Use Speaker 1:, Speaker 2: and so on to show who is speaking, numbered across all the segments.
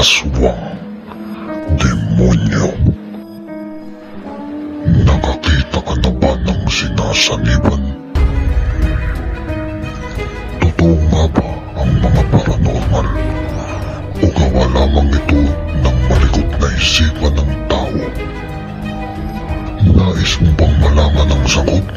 Speaker 1: aswang, demonyo. Nakakita ka na ba ng sinasaniban? Totoo nga ba ang mga paranormal? O gawa lamang ito ng malikot na isipan ng tao? Nais mo bang malaman ang sagot?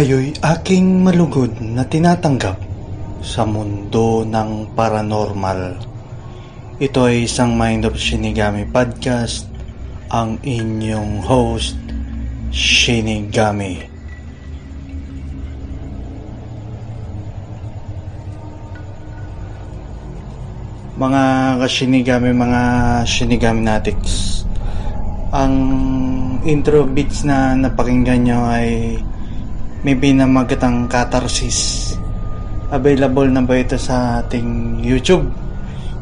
Speaker 2: Kayo'y aking malugod na tinatanggap sa mundo ng paranormal. Ito ay isang Mind of Shinigami podcast, ang inyong host, Shinigami. Mga ka-Shinigami, mga Shinigami natics, Ang intro beats na napakinggan nyo ay may binamagatang catharsis. Available na ba ito sa ating YouTube?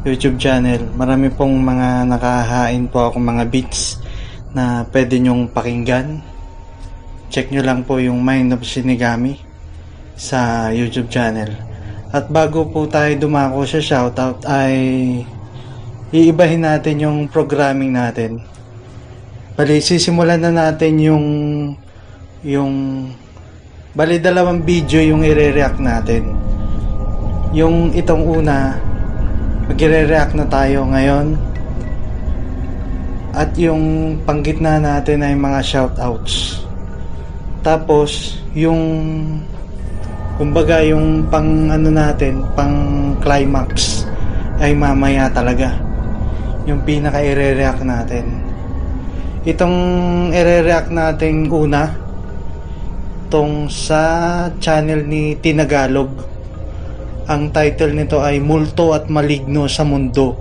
Speaker 2: YouTube channel. Marami pong mga nakahain po ako mga beats na pwede nyong pakinggan. Check nyo lang po yung Mind of Shinigami sa YouTube channel. At bago po tayo dumako sa shoutout ay iibahin natin yung programming natin. Bali, sisimulan na natin yung yung bali dalawang video yung i-react natin. Yung itong una magre-react na tayo ngayon. At yung panggitna natin ay mga shoutouts. Tapos yung kumbaga yung pang ano natin pang climax ay mamaya talaga. Yung pinaka i-react natin. Itong i-react natin una tong sa channel ni Tinagalog ang title nito ay Multo at Maligno sa Mundo.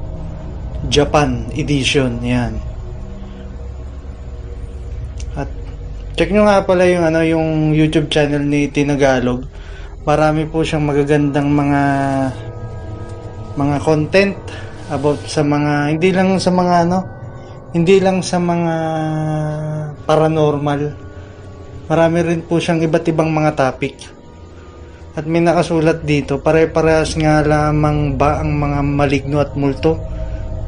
Speaker 2: Japan edition. Yan. At check nyo nga pala yung ano yung YouTube channel ni Tinagalog. Marami po siyang magagandang mga mga content about sa mga hindi lang sa mga ano hindi lang sa mga paranormal marami rin po siyang iba't ibang mga topic at may nakasulat dito, pare-parehas nga lamang ba ang mga maligno at multo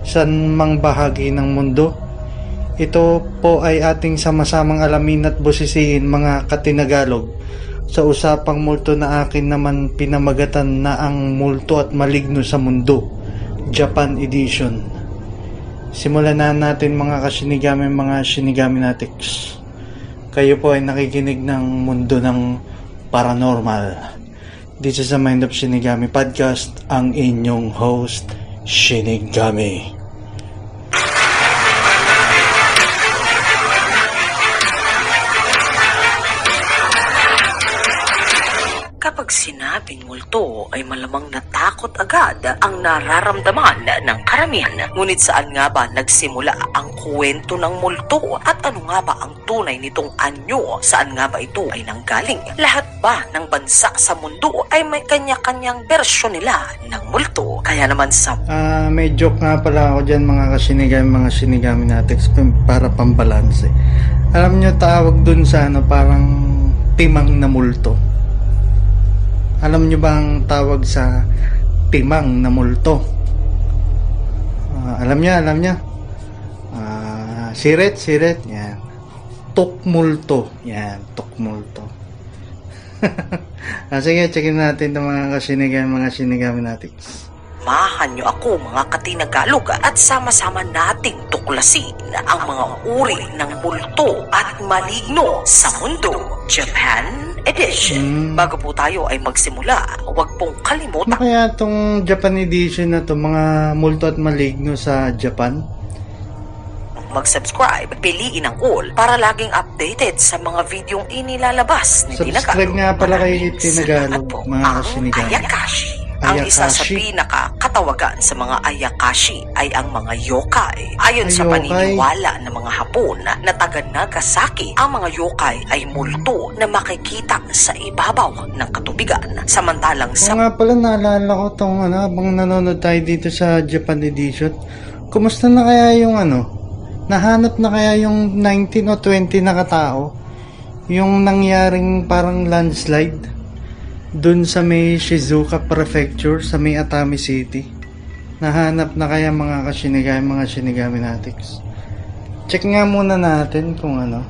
Speaker 2: sa mang bahagi ng mundo? Ito po ay ating sama-samang alamin at busisiin mga katinagalog sa usapang multo na akin naman pinamagatan na ang multo at maligno sa mundo, Japan Edition. Simulan na natin mga kasinigami, mga shinigami natics. Kayo po ay nakikinig ng mundo ng paranormal. Dito sa Mind of Shinigami Podcast, ang inyong host, Shinigami.
Speaker 3: Kapag sinabing multo ay malamang natakot agad ang nararamdaman ng karamihan. Ngunit saan nga ba nagsimula ang kwento ng multo at ano nga ba ang tunay nitong anyo? Saan nga ba ito ay nanggaling? Lahat ba ng bansa sa mundo ay may kanya-kanyang bersyon nila ng multo? Kaya naman sa
Speaker 2: Ah, may joke nga pala ako dyan mga kasinigami, mga sinigami natin para pambalanse. Alam nyo tawag dun sa ano parang timang na multo. Alam nyo ba ang tawag sa timang na multo? Ah, alam niya, alam niya. Ah, siret, siret, yan. Tukmulto, yan, tukmulto. ah, sige, checkin natin itong mga kasinigami, mga sinigami natin.
Speaker 3: Samahan niyo ako mga katinagalog at sama-sama nating tuklasin ang mga uri ng multo at maligno sa mundo. Japan Edition.
Speaker 2: Mm.
Speaker 3: Bago po tayo ay magsimula, huwag pong
Speaker 2: Ano
Speaker 3: kalimutan
Speaker 2: kaya itong Japan edition na to mga multo at maligno sa Japan?
Speaker 3: mag-subscribe, piliin ang all para laging updated sa mga videong inilalabas ni
Speaker 2: Subscribe
Speaker 3: Tinagalog.
Speaker 2: nga pala kay Tinagalog,
Speaker 3: salamat po.
Speaker 2: mga
Speaker 3: Ang. Ayakashi. Isa sa pinakakatawagan sa mga Ayakashi ay ang mga yokai. Ayon
Speaker 2: Ay,
Speaker 3: sa paniniwala ng mga Hapon na taga Nagasaki, ang mga yokai ay multo na makikita sa ibabaw ng katubigan. Samantalang sa
Speaker 2: nga pala naalala ko tong ano, habang nanonood tayo dito sa Japan edition. Kumusta na kaya yung ano? Nahanap na kaya yung 19 o 20 na katao? Yung nangyaring parang landslide dun sa may Shizuoka Prefecture sa may Atami City. Nahanap na kaya mga kasinigami, mga shinigami natics. Check nga muna natin kung ano.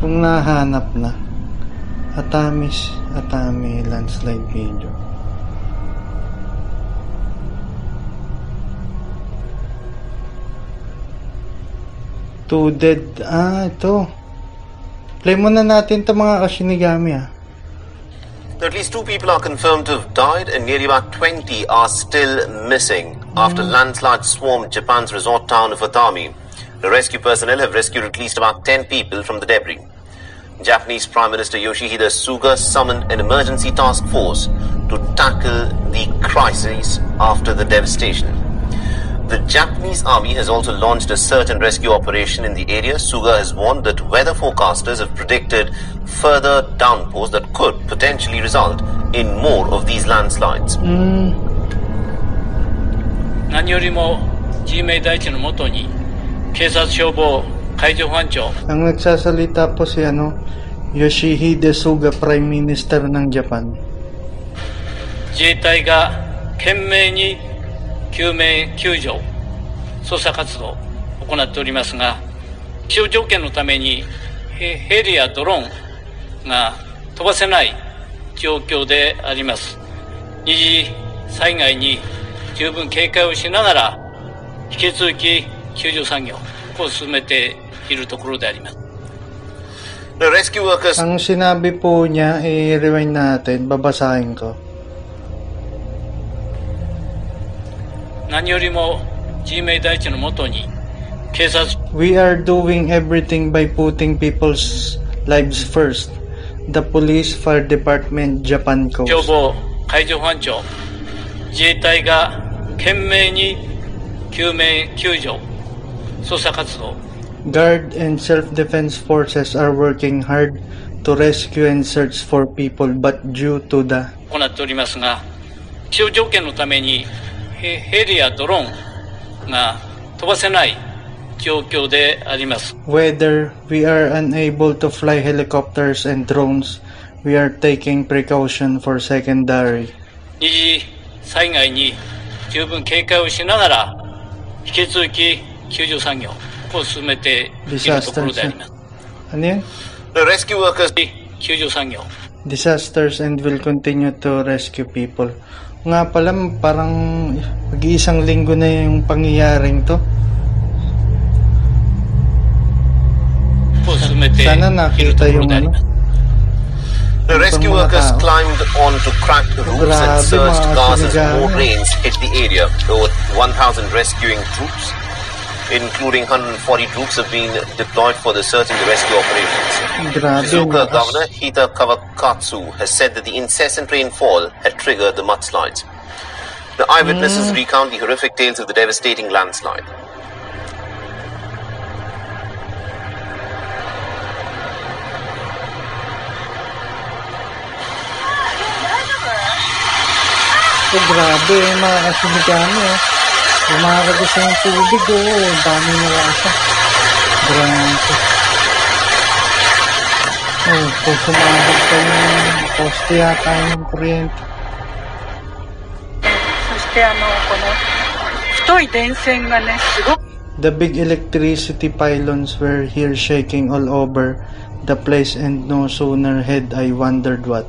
Speaker 2: Kung nahanap na. Atamis, Atami landslide video. Two dead. Ah, ito. Play muna natin to mga ah.
Speaker 4: At least two people are confirmed to have died, and nearly about 20 are still missing after landslide swarmed Japan's resort town of Atami. The rescue personnel have rescued at least about 10 people from the debris. Japanese Prime Minister Yoshihide Suga summoned an emergency task force to tackle the crisis after the devastation. The Japanese army has also launched a search and rescue operation in the area. Suga has warned that weather forecasters have predicted further downpours that could potentially result in more of these landslides.
Speaker 5: 何よりも G 名大地のもとに警察消防海上保安庁
Speaker 2: Ang nagsasalita po si ano, Yoshihide Suga, Prime Minister ng Japan.
Speaker 5: 自衛隊が懸命に 救命救助捜査活動を行っておりますが気象条件のためにヘヘリやドローンが飛ばせない状況であります二次災害に十分警戒をしながら引き続き救助作業を進めているところであります
Speaker 4: The rescue workers
Speaker 2: Ang sinabi po niya, i-rewind natin, babasahin ko.
Speaker 5: 何よりも G 名大地のもとに警察
Speaker 2: We are doing everything by putting people's lives first. The police, fire department, Japan
Speaker 5: 消
Speaker 2: Coast.
Speaker 5: 防海上保安庁自衛隊が懸命に救命救助捜査活動
Speaker 2: Guard and self-defense forces are working hard to rescue and search for people, but due to the
Speaker 5: を行っておりますが気象条件のためにヘヘリやドローンが飛ばせない状況であります
Speaker 2: weather, we are unable to fly helicopters and drones. We are taking precaution for secondary.
Speaker 5: 二次災害に十分警戒をしながら引き続き救助作業を進めているところであります
Speaker 2: Ano yun?
Speaker 4: the rescue workers
Speaker 5: 救助作業
Speaker 2: disasters and will continue to rescue people. nga pala parang mag-iisang linggo na yung pangyayaring to. Sana nakita yung ano.
Speaker 4: The rescue workers climbed onto cracked roofs and
Speaker 2: surged
Speaker 4: gas as more hit the area. Over 1,000 rescuing troops including 140 troops, have been deployed for the search and the rescue operations. Shizuoka. Governor Hita Kawakatsu has said that the incessant rainfall had triggered the mudslides. The eyewitnesses mm. recount the horrific tales of the devastating landslide.
Speaker 2: Oh, grabe. Mga. Oh. Lumakagos yung tubig. Oh. Ang dami nawasa. Grabe. Oh, kung sumabog pa yung poste yata yung kuryente.
Speaker 6: そしてあのこの太い電線がねすごく
Speaker 2: The big electricity pylons were here shaking all over the place and no sooner had I wondered what.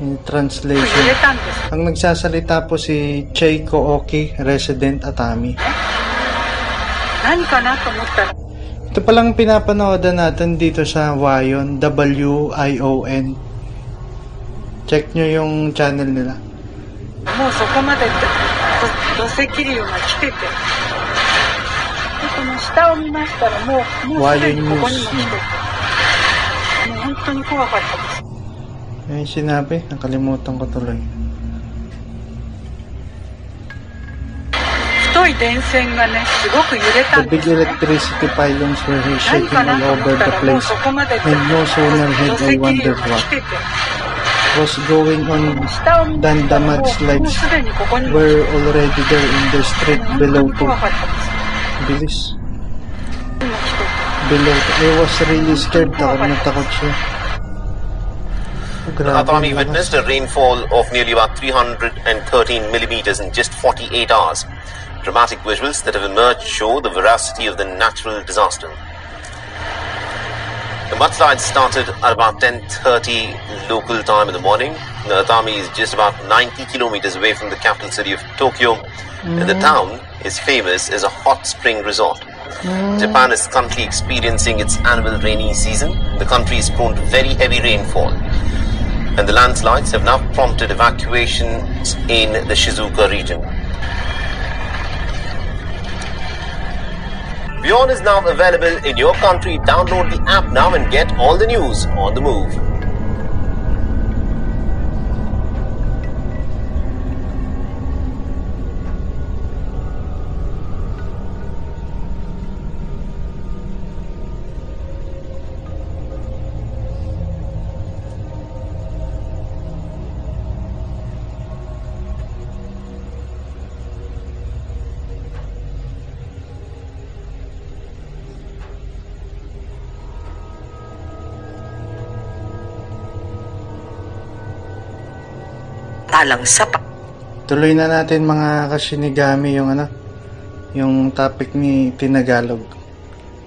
Speaker 2: In
Speaker 6: 揺れ
Speaker 2: translation,
Speaker 6: たんです
Speaker 2: ang nagsasalita po si Cheiko Oki, resident Atami.
Speaker 6: 何かなと思ったら
Speaker 2: Ito palang pinapanoodan natin dito sa Wayon, W-I-O-N. Check nyo yung channel nila.
Speaker 6: もうそこまでど土石流が来ててでこの下を見ましたらもうもうすでにここにも来ててもう本当に怖かったです
Speaker 2: Ay, sinabi, nakalimutan ko tuloy.
Speaker 6: 太い電線がねすごく揺れた
Speaker 2: The
Speaker 6: んで
Speaker 2: big
Speaker 6: すよね
Speaker 2: electricity pylons were here
Speaker 6: 何
Speaker 2: shaking
Speaker 6: かな
Speaker 2: all
Speaker 6: と思
Speaker 2: over
Speaker 6: った
Speaker 2: the
Speaker 6: らもう
Speaker 2: place
Speaker 6: そこまで
Speaker 2: and no sooner
Speaker 6: 土
Speaker 2: had
Speaker 6: 石
Speaker 2: I
Speaker 6: 流
Speaker 2: wondered
Speaker 6: が
Speaker 2: what
Speaker 6: 来てて
Speaker 2: was going on
Speaker 6: 下を見ましたらもう
Speaker 2: Danda
Speaker 6: もう
Speaker 2: mudslides
Speaker 6: すでにここにも
Speaker 2: were already there in the street
Speaker 6: 本当
Speaker 2: below
Speaker 6: に
Speaker 2: to
Speaker 6: 怖かったです。
Speaker 2: bilis
Speaker 6: 今来て
Speaker 2: below to I was really scared takot na takot siya
Speaker 4: The Atami witnessed a rainfall of nearly about 313 millimeters in just 48 hours. Dramatic visuals that have emerged show the veracity of the natural disaster. The mudslides started at about 10.30 local time in the morning. The Atami is just about 90 kilometers away from the capital city of Tokyo, and the mm. town is famous as a hot spring resort. Mm. Japan is currently experiencing its annual rainy season. The country is prone to very heavy rainfall and the landslides have now prompted evacuations in the Shizuoka region. Beyond is now available in your country. Download the app now and get all the news on the move.
Speaker 3: Samantalang sa pa-
Speaker 2: Tuloy na natin mga kasinigami yung ano, yung topic ni Tinagalog.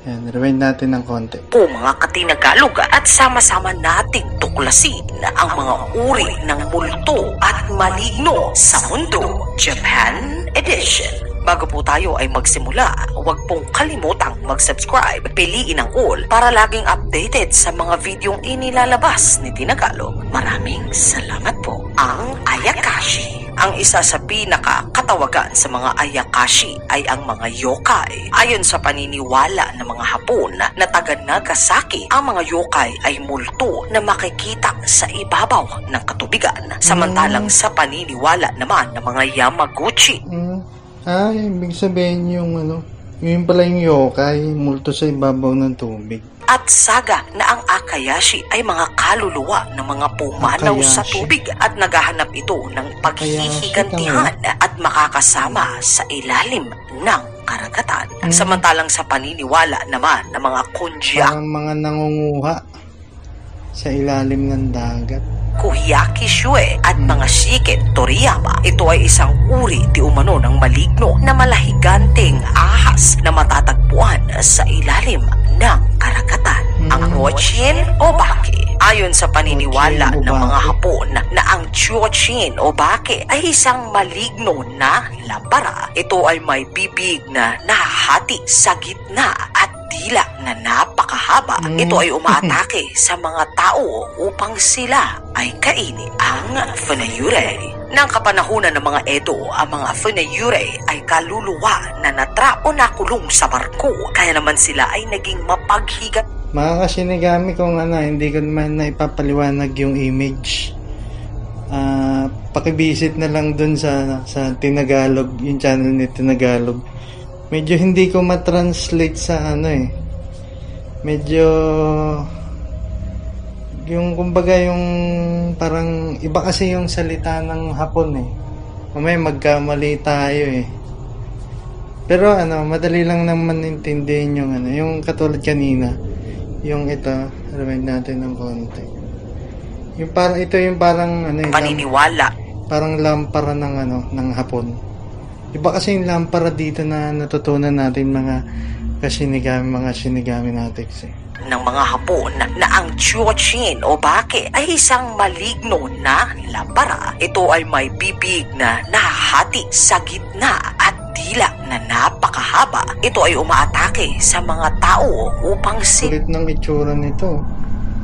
Speaker 2: Yan, rewind natin ng konti.
Speaker 3: po mga katinagalog at sama-sama nating tuklasin ang mga uri ng multo at maligno sa mundo. Japan Edition. Bago po tayo ay magsimula, huwag pong kalimutang mag-subscribe, piliin ang all para laging updated sa mga videong inilalabas ni Tinagalog. Maraming salamat po. Ang Ayakashi. Ang isa sa pinakakatawagan sa mga Ayakashi ay ang mga yokai. Ayon sa paniniwala ng mga Hapon na taga Nagasaki, ang mga yokai ay multo na makikita sa ibabaw ng katubigan. Samantalang sa paniniwala naman ng mga Yamaguchi,
Speaker 2: Hmm. Ah, ibig sabihin yung ano, yun pala yung yokai, multo sa ibabaw ng tubig.
Speaker 3: at saga na ang Akayashi ay mga kaluluwa ng mga pumanaw sa
Speaker 2: Akayashi.
Speaker 3: tubig at naghahanap ito ng paghihigantihan at makakasama sa ilalim ng karagatan.
Speaker 2: Hmm.
Speaker 3: Samantalang sa paniniwala naman ng mga kunjya
Speaker 2: Parang mga nangunguha sa ilalim ng dagat.
Speaker 3: Kuhyaki Shue at mga Shiken Toriyama. Ito ay isang uri di umano ng maligno na malahiganting ahas na matatagpuan sa ilalim ng karagatan. Ang Rochin Obake. Ayon sa paniniwala
Speaker 2: Rochin
Speaker 3: ng mga. Hapon na ang Chuochin Obake ay isang maligno na labara. Ito ay may bibig na nahahati sa gitna at dila na napakahaba.
Speaker 2: Mm.
Speaker 3: Ito ay umaatake sa mga tao upang sila ay kainin ang Funayure. Nang kapanahunan ng mga Edo, ang mga Funayure ay kaluluwa na natra o nakulong sa barko. Kaya naman sila ay naging mapaghiga
Speaker 2: Mga kasinigami kung ano, hindi ko naman na ipapaliwanag yung image. Ah, pakibisit na lang dun sa sa Tinagalog, yung channel ni Tinagalog. Medyo hindi ko ma-translate sa ano eh. Medyo yung kumbaga yung parang iba kasi yung salita ng Hapon eh. Mamaya magkamali tayo eh. Pero ano, madali lang naman intindihin yung ano, yung katulad kanina, yung ito, rewind natin ng konti. Yung parang ito yung parang ano, lam-
Speaker 3: paniniwala
Speaker 2: parang lampara ng ano, ng hapon. Iba kasi yung lampara dito na natutunan natin mga kasinigami, mga sinigami natin eh.
Speaker 3: ng mga Hapon na ang Chuochin o Bake ay isang maligno na labara. Ito ay may bibig na nahahati sa gitna at dila na napakahaba. Ito ay umaatake sa mga tao upang
Speaker 2: Sulit ng itsura nito.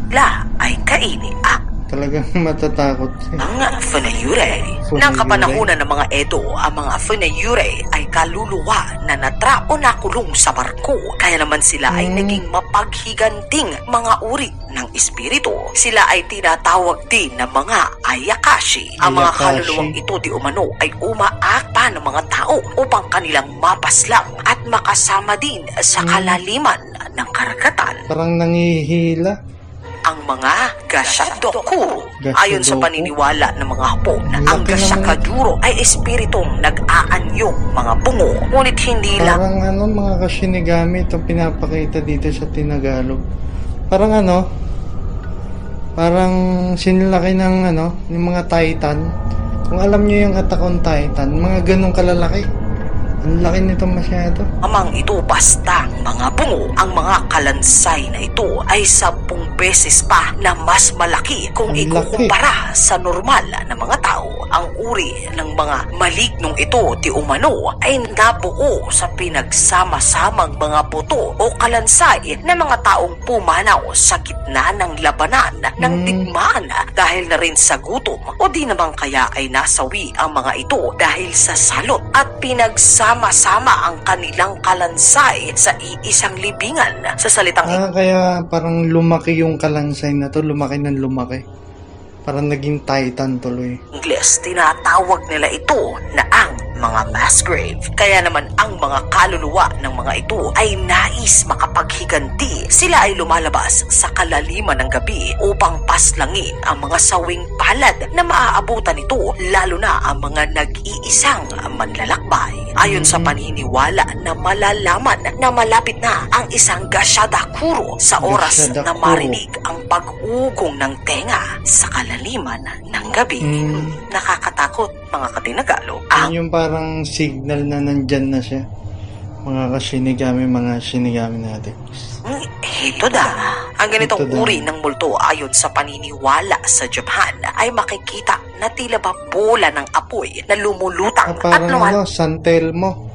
Speaker 3: sila ay kainin ang
Speaker 2: Talagang matatakot.
Speaker 3: ang Funayure.
Speaker 2: Funayure.
Speaker 3: Nang kapanahunan ng mga Edo, ang mga Funayure ay kaluluwa na natra o nakulong sa barko. Kaya naman sila ay
Speaker 2: Hmm.
Speaker 3: naging mapaghiganting mga uri ng espiritu. Sila ay tinatawag din na mga Ayakashi. Ang mga
Speaker 2: Ayakashi.
Speaker 3: kaluluwang ito di umano ay umaakpa ng mga tao upang kanilang mapaslang at makasama din sa
Speaker 2: Hmm.
Speaker 3: kalaliman ng karagatan
Speaker 2: Parang nangihila.
Speaker 3: Ang mga Gashadoku.
Speaker 2: Gashadoku.
Speaker 3: Ayon sa paniniwala ng mga Hapon,
Speaker 2: Ang.
Speaker 3: Gashakaduro ay espiritong nag-aanyong mga bungo. Ngunit hindi lang
Speaker 2: Parang ano, mga kasinigami itong pinapakita dito sa Tinagalog. Parang ano, parang sinilaki ng ano, yung mga Titan. Kung alam nyo yung Attack on Titan, mga ganong kalalaki. Ang laki nito masyado.
Speaker 3: amang ito basta mga bungo. Ang mga kalansay na ito ay sampung beses pa na mas malaki kung
Speaker 2: Ang
Speaker 3: ikukumpara sa normal na mga tao. Ang uri ng mga malignong ito di umano ay nabuo sa pinagsama-samang mga buto o kalansay na mga taong pumanaw sa gitna ng labanan ng
Speaker 2: Hmm.
Speaker 3: digmaan dahil na rin sa gutom o di naman kaya ay nasawi ang mga ito dahil sa salot at pinagsama-sama ang kanilang kalansay sa iisang libingan sa salitang
Speaker 2: Ah, kaya parang lumaki yung kalansay na to, lumaki ng lumaki. Parang naging Titan tuloy.
Speaker 3: Ingles, tinatawag nila ito na ang mga mass grave. Kaya naman ang mga kaluluwa ng mga ito ay nais makapaghiganti. Sila ay lumalabas sa kalaliman ng gabi upang paslangin ang mga sawing palad na maaabutan nito lalo na ang mga nag-iisang manlalakbay. Ayon sa paniniwala na malalaman na malapit na ang isang gasyadakuro sa oras na
Speaker 2: Gasyadakuro.
Speaker 3: marinig ang pag-ugong ng tenga sa kalaliman ng gabi.
Speaker 2: Mm.
Speaker 3: Nakakatakot mga katinagalo. Ang
Speaker 2: Yun yung parang signal na nandyan na siya. Mga kasinigami, mga sinigami natin.
Speaker 3: Hitodama. Ang ganitong
Speaker 2: Hitodama.
Speaker 3: uri ng multo ayon sa paniniwala sa Japan ay makikita na tila ba bola ng apoy na
Speaker 2: Ah,
Speaker 3: lumulutang at
Speaker 2: parang
Speaker 3: lumal
Speaker 2: ano, San Telmo.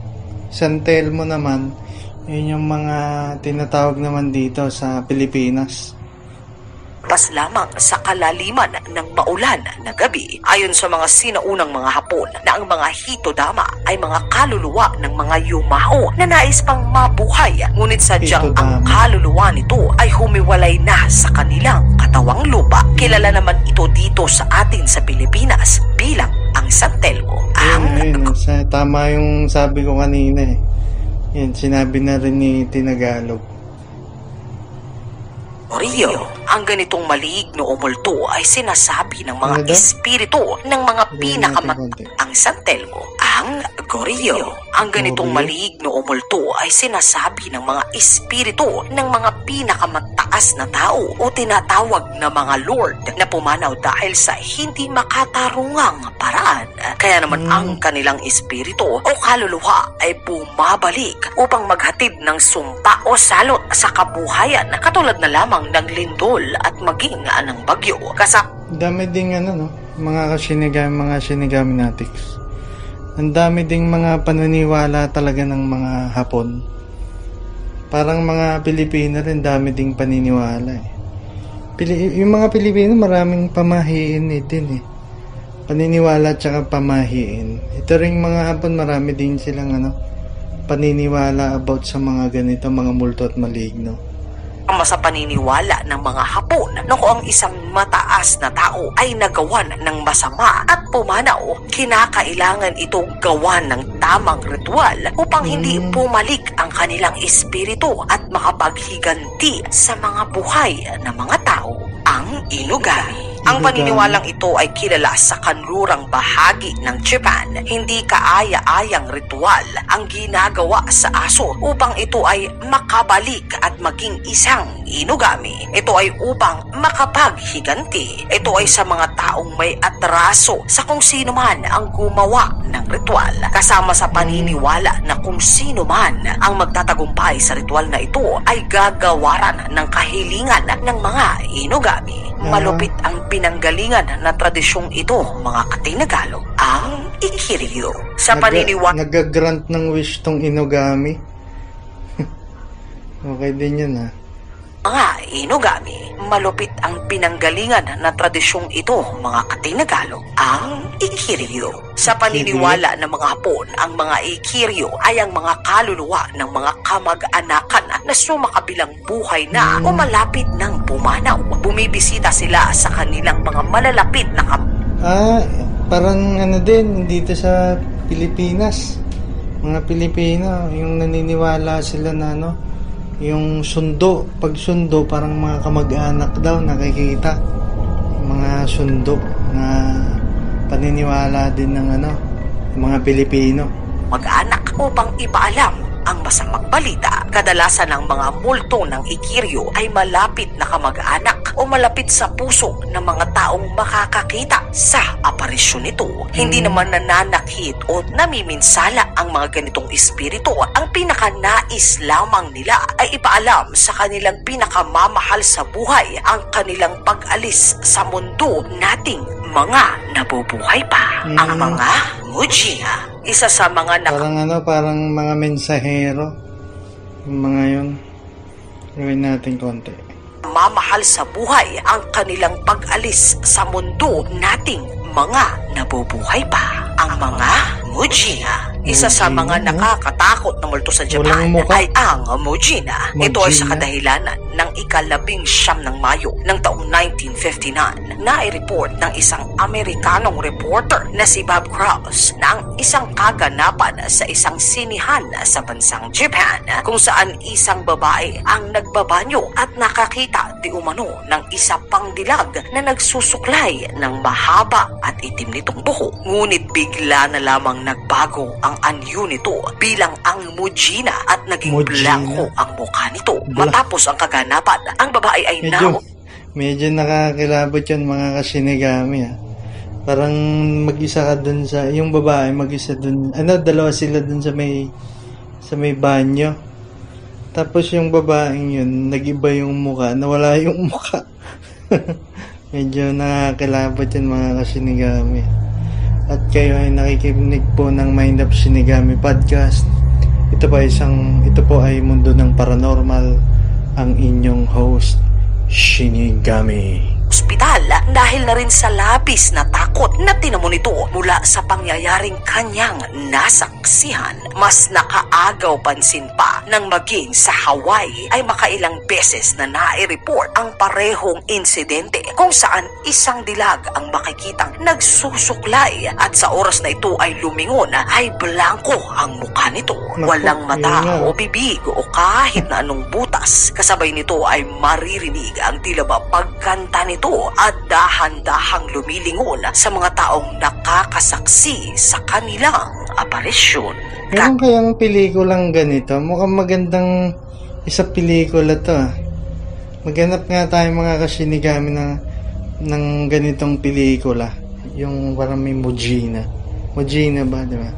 Speaker 2: San Telmo naman, yun yung mga tinatawag naman dito sa Pilipinas.
Speaker 3: Pas lamang sa kalaliman ng maulan na gabi. Ayon sa mga sinaunang mga Hapon na ang mga hitodama ay mga kaluluwa ng mga yumao na nais pang mabuhay. Ngunit sadyang ang kaluluwa nito ay humiwalay na sa kanilang katawang lupa. Kilala naman ito dito sa atin sa Pilipinas bilang ang San Telmo. Ang
Speaker 2: Ayun, ayun, sa, tama yung sabi ko kanina eh. Yan, sinabi na rin ni Tinagalog.
Speaker 3: Rio, ang ganitong maligno o multo ay sinasabi ng mga
Speaker 2: Ano
Speaker 3: espiritu ng mga
Speaker 2: Hindi
Speaker 3: pinakamat
Speaker 2: natin konti.
Speaker 3: ang San Telmo. Ang Gorio, ang ganitong
Speaker 2: Gorio?
Speaker 3: maligno o multo ay sinasabi ng mga espiritu ng mga pinakamataas na tao o tinatawag na mga lord na pumanaw dahil sa hindi makatarungang paraan. Kaya naman
Speaker 2: Hmm.
Speaker 3: ang kanilang espiritu o kaluluwa ay bumabalik upang maghatid ng sumpa o salot sa kabuhayan katulad na lamang ng lindol at maging ng bagyo. Kasap
Speaker 2: Dami ding ano no, mga kasinigami, mga sinigami natics. Ang dami ding mga paniniwala talaga ng mga Hapon. Parang mga Pilipino rin, dami ding paniniwala eh. Pili- yung mga Pilipino maraming pamahiin eh din eh. Paniniwala at saka pamahiin. Ito ring mga Hapon, marami din silang ano, paniniwala about sa mga ganito, mga multo at maligno.
Speaker 3: Ang sa paniniwala ng mga Hapon na kung ang isang mataas na tao ay nagawan ng masama at pumanaw, kinakailangan itong gawan ng tamang ritual upang hindi
Speaker 2: Mm.
Speaker 3: pumalik ang kanilang espiritu at makapaghiganti sa mga buhay ng mga tao, ang inugami. Ang paniniwalang ito ay kilala sa kanlurang bahagi ng Japan. Hindi kaaya-ayang ritual ang ginagawa sa aso upang ito ay makabalik at maging isang inugami. Ito ay upang makapaghiganti. Ito ay sa mga taong may atraso sa kung sino man ang gumawa ng ritual. Kasama sa paniniwala na kung sino man ang magtatagumpay sa ritual na ito ay gagawaran ng kahilingan ng mga inugami. Malupit ang pinanggalingan na tradisyong ito, mga katinagalo, ang ikiryo. Sa
Speaker 2: Nag-
Speaker 3: paniniwala
Speaker 2: Nagagrant ng wish tong inugami. okay din yun ah.
Speaker 3: Mga inugami, malupit ang pinanggalingan na tradisyong ito, mga katinagalo, ang ikiryo. Sa paniniwala ng mga Hapon, ang mga ikiryo ay ang mga kaluluwa ng mga kamag-anakan na sumakabilang buhay na o malapit ng pumanaw. Bumibisita sila sa kanilang mga malalapit na kam-
Speaker 2: Ah, parang ano din dito sa Pilipinas. Mga Pilipino, yung naniniwala sila na ano, yung sundo, pag sundo parang mga kamag-anak daw nakikita. Yung mga sundo na paniniwala din ng ano, mga Pilipino.
Speaker 3: mag-anak upang ipaalam ang masamang balita. Kadalasan ng mga multo ng ikiryo ay malapit na kamag-anak o malapit sa puso ng mga taong makakakita sa aparisyon nito. Hindi naman nananakit o namiminsala ang mga ganitong espiritu. Ang pinakanais lamang nila ay ipaalam sa kanilang pinakamamahal sa buhay ang kanilang pag-alis sa mundo nating mga nabubuhay pa. Ang
Speaker 2: Mm.
Speaker 3: mga Mujina, isa sa mga nak-
Speaker 2: Parang ano, parang mga mensahero. Yung mga yun. Gawin natin konti.
Speaker 3: mamahal sa buhay ang kanilang pag-alis sa mundo nating mga nabubuhay pa. Ang mga Mujina, Isa sa mga nakakatakot na multo sa Japan ay ang Mujina. Ito ay sa kadahilanan ng ikalabing siyam ng Mayo ng taong 1959 na i-report ng isang Amerikanong reporter na si Bob Krause na ang isang kaganapan sa isang sinihan sa bansang Japan kung saan isang babae ang nagbabanyo at nakakita di umano ng isa pang dilag na nagsusuklay ng mahaba at itim nitong buhok. Ngunit bigla na lamang nagbago ang anyo nito bilang ang Mujina at naging
Speaker 2: Mujina.
Speaker 3: blanco ang mukha nito.
Speaker 2: Bla-
Speaker 3: Matapos ang kaganapan, ang babae ay
Speaker 2: Medyo,
Speaker 3: naw
Speaker 2: medyo nakakilabot yun mga kasinigami ah. Parang mag-isa ka dun sa, yung babae mag-isa dun, ano, dalawa sila dun sa may, sa may banyo. Tapos yung babaeng yun, nag-iba yung muka, nawala yung muka. Medyo nakakilabot yun mga kasinigami. At kayo ay nakikinig po ng Mind of Sinigami podcast. Ito po isang, ito po ay mundo ng paranormal ang inyong host, Shinigami.
Speaker 3: Ospital dahil na rin sa labis na takot na tinamo nito mula sa pangyayaring kanyang nasaksihan. Mas nakaagaw pansin pa nang maging sa Hawaii ay makailang beses na nai-report ang parehong insidente kung saan isang dilag ang makikitang nagsusuklay at sa oras na ito ay lumingon ay blanco ang mukha nito.
Speaker 2: Naku,
Speaker 3: Walang mata o bibig o kahit na anong butas. Kasabay nito ay maririnig ang tila ba pagkanta nito at dahan-dahang lumilingon sa mga taong nakakasaksi sa kanilang aparisyon.
Speaker 2: Meron kayang pelikulang ganito? Mukhang magandang isa pelikula to ah. Maghanap nga tayo mga kasinigami ng, ng ganitong pelikula. Yung parang may Mujina. Mujina ba, di ba?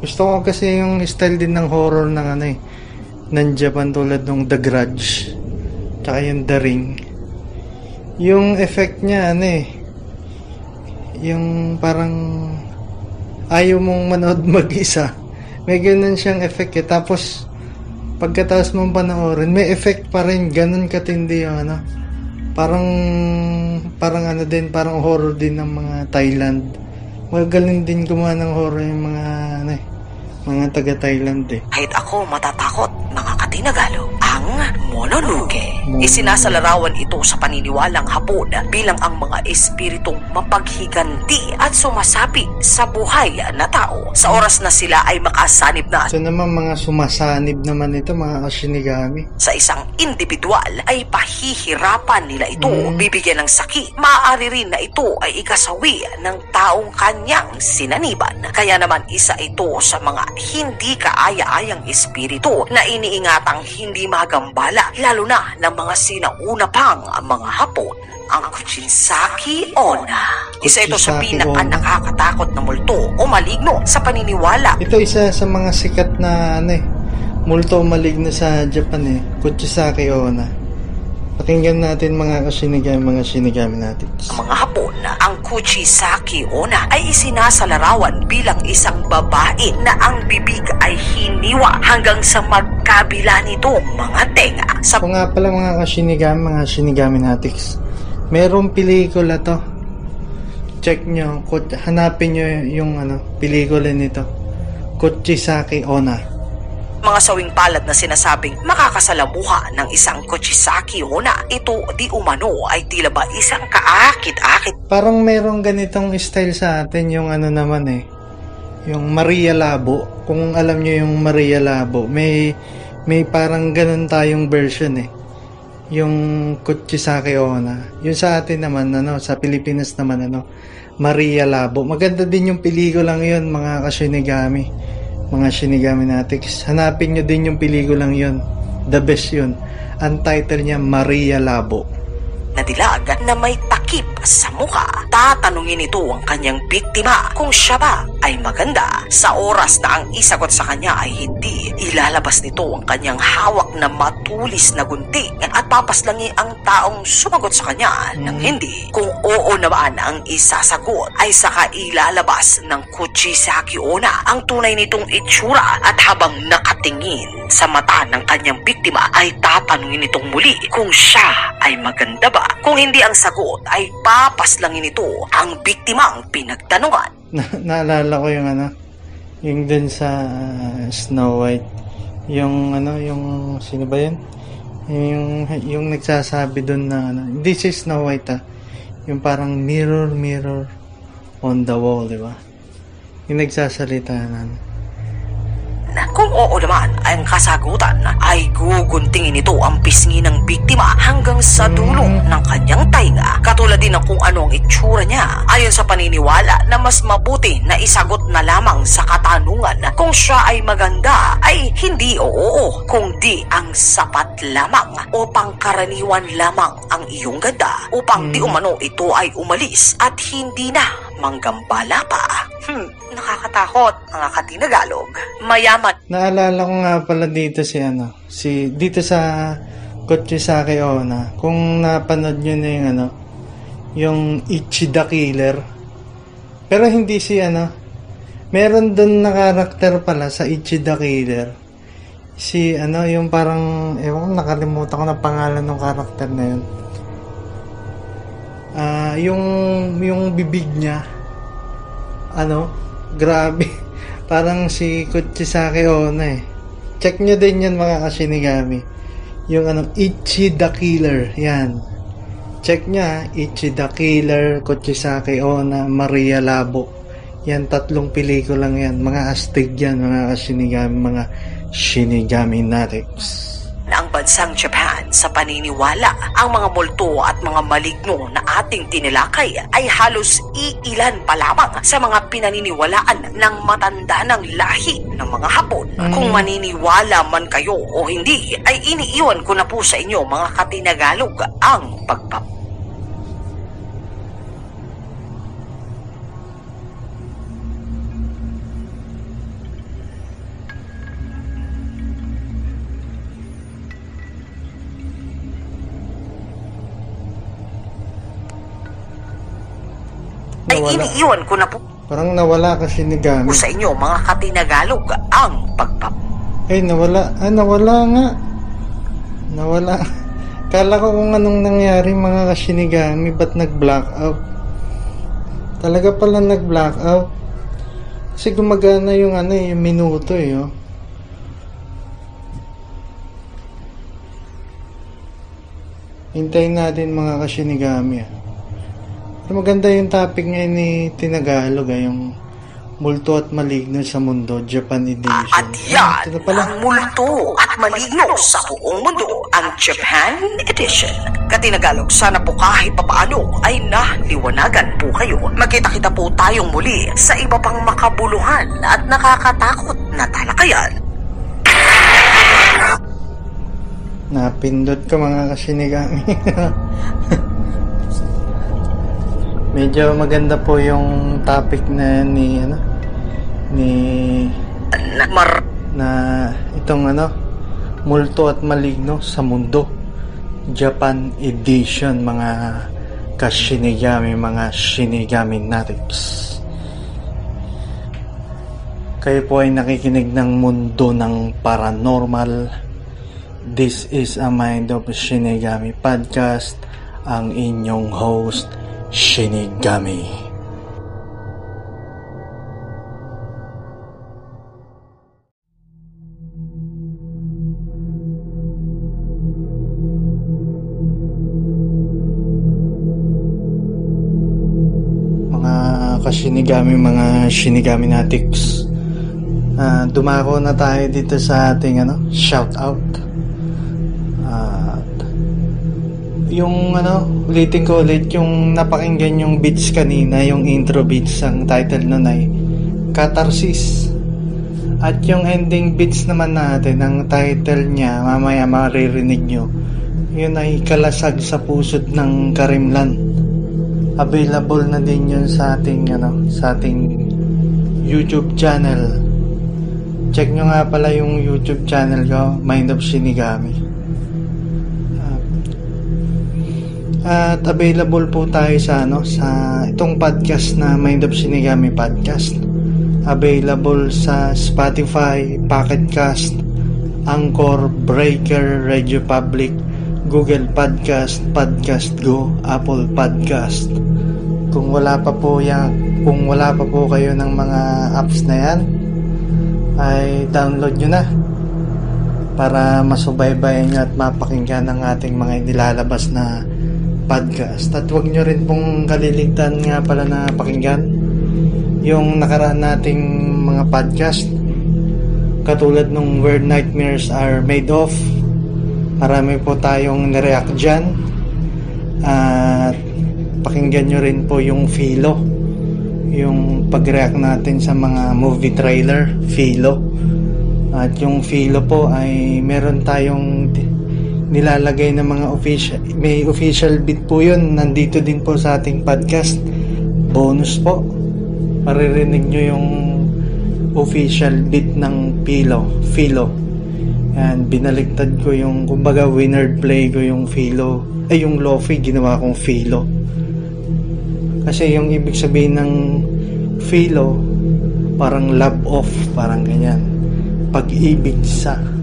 Speaker 2: Gusto ko kasi yung style din ng horror ng ano eh. Ng Japan tulad ng The Grudge. Tsaka yung The Ring. Yung effect niya ano eh. Yung parang ayaw mong manood mag-isa. May ganun siyang effect eh. Tapos, pagkatapos mong panoorin, may effect pa rin. Ganun katindi yung ano. Parang, parang ano din, parang horror din ng mga Thailand. Magaling din gumawa ng horror yung mga, ano eh, mga taga-Thailand eh.
Speaker 3: Kahit ako matatakot, mga Mononoke. Isinasalarawan ito sa paniniwalang hapon bilang ang mga espiritong mapaghiganti at sumasapi sa buhay na tao. Sa oras na sila ay makasanib na
Speaker 2: So naman mga sumasanib naman ito, mga kasinigami.
Speaker 3: sa isang individual ay pahihirapan nila ito,
Speaker 2: Mm.
Speaker 3: bibigyan ng sakit. Maaari rin na ito ay ikasawi ng taong kanyang sinaniban. Kaya naman isa ito sa mga hindi kaaya-ayang espiritu na iniingatang hindi magambala, lalo na ng mga sinauna pang mga hapon. Ang Kuchinsaki Onna. Isa ito sa pinaka nakakatakot na multo o maligno sa paniniwala
Speaker 2: Ito isa sa mga sikat na ano eh, multo maligno sa Japan eh, Kuchisaki Onna. Pakinggan natin mga kasinigami, mga sinigami natin.
Speaker 3: Ang mga Hapon, ang Kuchisaki Onna ay isinasalarawan bilang isang babae na ang bibig ay hiniwa hanggang sa magkabila nitong mga tenga. Sa
Speaker 2: Ako nga pala mga kasinigami, mga sinigami natics. Merong pelikula to. Check nyo, hanapin nyo yung ano, pelikula nito. Kuchisaki Onna.
Speaker 3: Mga sawing palad na sinasabing makakasalamuha ng isang Kuchisaki Onna, ito di umano ay tila ba isang kaakit-akit
Speaker 2: Parang merong ganitong style sa atin yung ano naman eh. Yung Maria Labo. Kung alam nyo yung Maria Labo, may may parang ganun tayong version eh. Yung Kuchisake Onna. Yung sa atin naman, ano, sa Pilipinas naman, ano, Maria Labo. Maganda din yung pelikulang yun, mga kasinigami. Mga sinigami natics. Hanapin nyo din yung pelikulang yun. The best yun. Ang title niya, Maria Labo.
Speaker 3: na dilag na may takip sa mukha. Tatanungin ito ang kanyang biktima kung siya ba ay maganda. Sa oras na ang isagot sa kanya ay hindi, ilalabas nito ang kanyang hawak na matulis na gunting at papaslangi ang taong sumagot sa kanya ng hindi. Kung oo naman ang isasagot ay saka ilalabas ng Kuchisaki Onna ang tunay nitong itsura at habang nakatingin sa mata ng kanyang biktima ay tatanungin nitong muli kung siya ay maganda ba. Kung hindi ang sagot ay papaslangin nito ang biktimang pinagtanungan.
Speaker 2: Na, naalala ko yung ano, Yung dun sa ah, Snow White. Yung ano, yung sino ba yun? Yung, yung nagsasabi dun na ano, hindi si Snow White ah. Yung parang mirror, mirror on the wall, di ba? Yung nagsasalita na ano.
Speaker 3: Na kung oo naman ang kasagutan ay guguntingin ito ang pisngi ng biktima hanggang sa dulo ng kanyang tainga. Katulad din ng kung ano ang itsura niya. Ayon sa paniniwala na mas mabuti na isagot na lamang sa katanungan kung siya ay maganda ay hindi o oo, kung di ang sapat lamang o pangkaraniwan lamang ang iyong ganda upang di umano ito ay umalis at hindi na manggambala pa. Hmm, nakakatakot mga katinagalog. Mayaman
Speaker 2: Naalala ko nga pala dito si ano, si dito sa Kotsusake Onna. Kung napanood nyo na yung ano, yung Ichi the Killer. Pero hindi si ano, meron doon na karakter pala sa Ichi the Killer. Si ano, yung parang, ewan nakalimutan ko na pangalan ng karakter na yun. Ah, yung, yung bibig niya, ano, grabe. Parang si Kuchisake Onna eh. Check nyo din yan mga kasinigami. Yung ano, Ichi the Killer. Yan. Check nyo ha. Ichi the Killer, Kuchisake Onna, Maria Labo. Yan, tatlong pelikulang yan. Mga astig yan, mga kasinigami, mga shinigami natives.
Speaker 3: Na ang bansang Japan sa paniniwala ang mga multo at mga maligno na ating tinilakay ay halos iilan pa lamang sa mga pinaniniwalaan ng matanda ng lahi ng mga Hapon. Kung maniniwala man kayo o hindi ay iniiwan ko na po sa inyo mga katinagalog ang pagpap
Speaker 2: Nawala.
Speaker 3: iniiwan ko na po
Speaker 2: Parang nawala kasi ni Gami.
Speaker 3: sa inyo mga katinagalog ang pagpap
Speaker 2: Ay, nawala. Ah, nawala nga. Nawala. Kala ko kung anong nangyari mga kasinigami, ba't nag-blackout? Talaga pala nag-blackout. Kasi gumagana yung ano eh, yung minuto eh, oh. Hintayin natin mga kasinigami, ah. Maganda yung topic ngayon ni Tinagalog, ah, yung multo at maligno sa mundo, Japan edition.
Speaker 3: At yan
Speaker 2: pala.
Speaker 3: ang multo at maligno sa buong mundo, ang Japan Edition. Katinagalog, sana po kahit papaano ay naliwanagan po kayo. Magkita-kita po tayong muli sa iba pang makabuluhan at nakakatakot na talakayan.
Speaker 2: Napindot ka mga kasinigami. Medyo maganda po yung topic na ni ano ni
Speaker 3: mar
Speaker 2: na itong ano multo at maligno sa mundo. Japan edition mga kashinigami mga shinigami natives kayo po ay nakikinig ng mundo ng paranormal. This is a Mind of Shinigami podcast. Ang inyong host, Shinigami. Mga kashinigami, mga shinigami natics. Ah, dumako na tayo dito sa ating ano, shout out. Yung ano, ulitin ko ulit yung napakinggan yung beats kanina, yung intro beats, ang title nun ay Catharsis. At yung ending beats naman natin, ang title niya, mamaya maririnig nyo, yun ay Kalasag sa Pusod ng Karimlan. Available na din yun sa ating, ano, sa ating YouTube channel. Check nyo nga pala yung YouTube channel ko, Mind of Shinigami. At available po tayo sa ano sa itong podcast na Mind of Shinigami podcast. Available sa Spotify, Pocket Cast, Anchor, Breaker, Radio Public, Google Podcast, Podcast Go, Apple Podcast. Kung wala pa po yan, kung wala pa po kayo ng mga apps na yan, ay download nyo na para masubaybayan nyo at mapakinggan ang ating mga inilalabas na podcast. At huwag nyo rin pong kaliligtan nga pala na pakinggan yung nakaraan nating mga podcast. Katulad nung Where Nightmares Are Made Of. Marami po tayong nireact dyan. At pakinggan nyo rin po yung Philo. Yung pag-react natin sa mga movie trailer Philo. At yung Philo po ay meron tayong nilalagay ng mga official may official bit po yun. Nandito din po sa ating podcast. Bonus po. Maririnig nyo yung official bit ng Philo Philo. Yan binaliktad ko yung kumbaga winner play ko yung Philo. Ay yung Lofi ginawa kong Philo. Kasi yung ibig sabihin ng Philo parang love off parang ganyan. Pag-ibig sa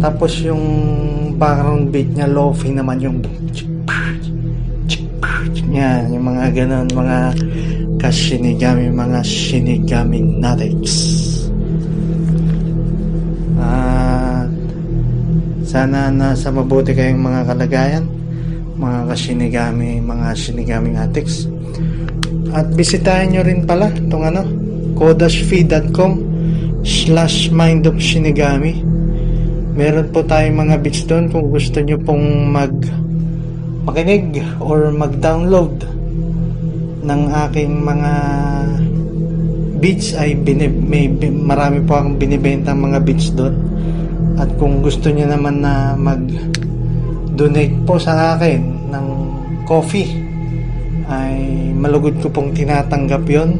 Speaker 2: tapos yung background beat niya lofi naman yung yan yung mga ganon mga kashinigami mga shinigami natics at sana nasa mabuti kayong mga kalagayan mga kashinigami mga shinigami natics at bisitahin nyo rin pala itong ano kodashfeed.com slash mind of shinigami meron po tayong mga beats doon kung gusto nyo pong mag makinig or mag-download ng aking mga beats ay binib, may, marami po akong binibenta mga beats doon. At kung gusto niyo naman na mag donate po sa akin ng coffee ay malugod ko pong tinatanggap yon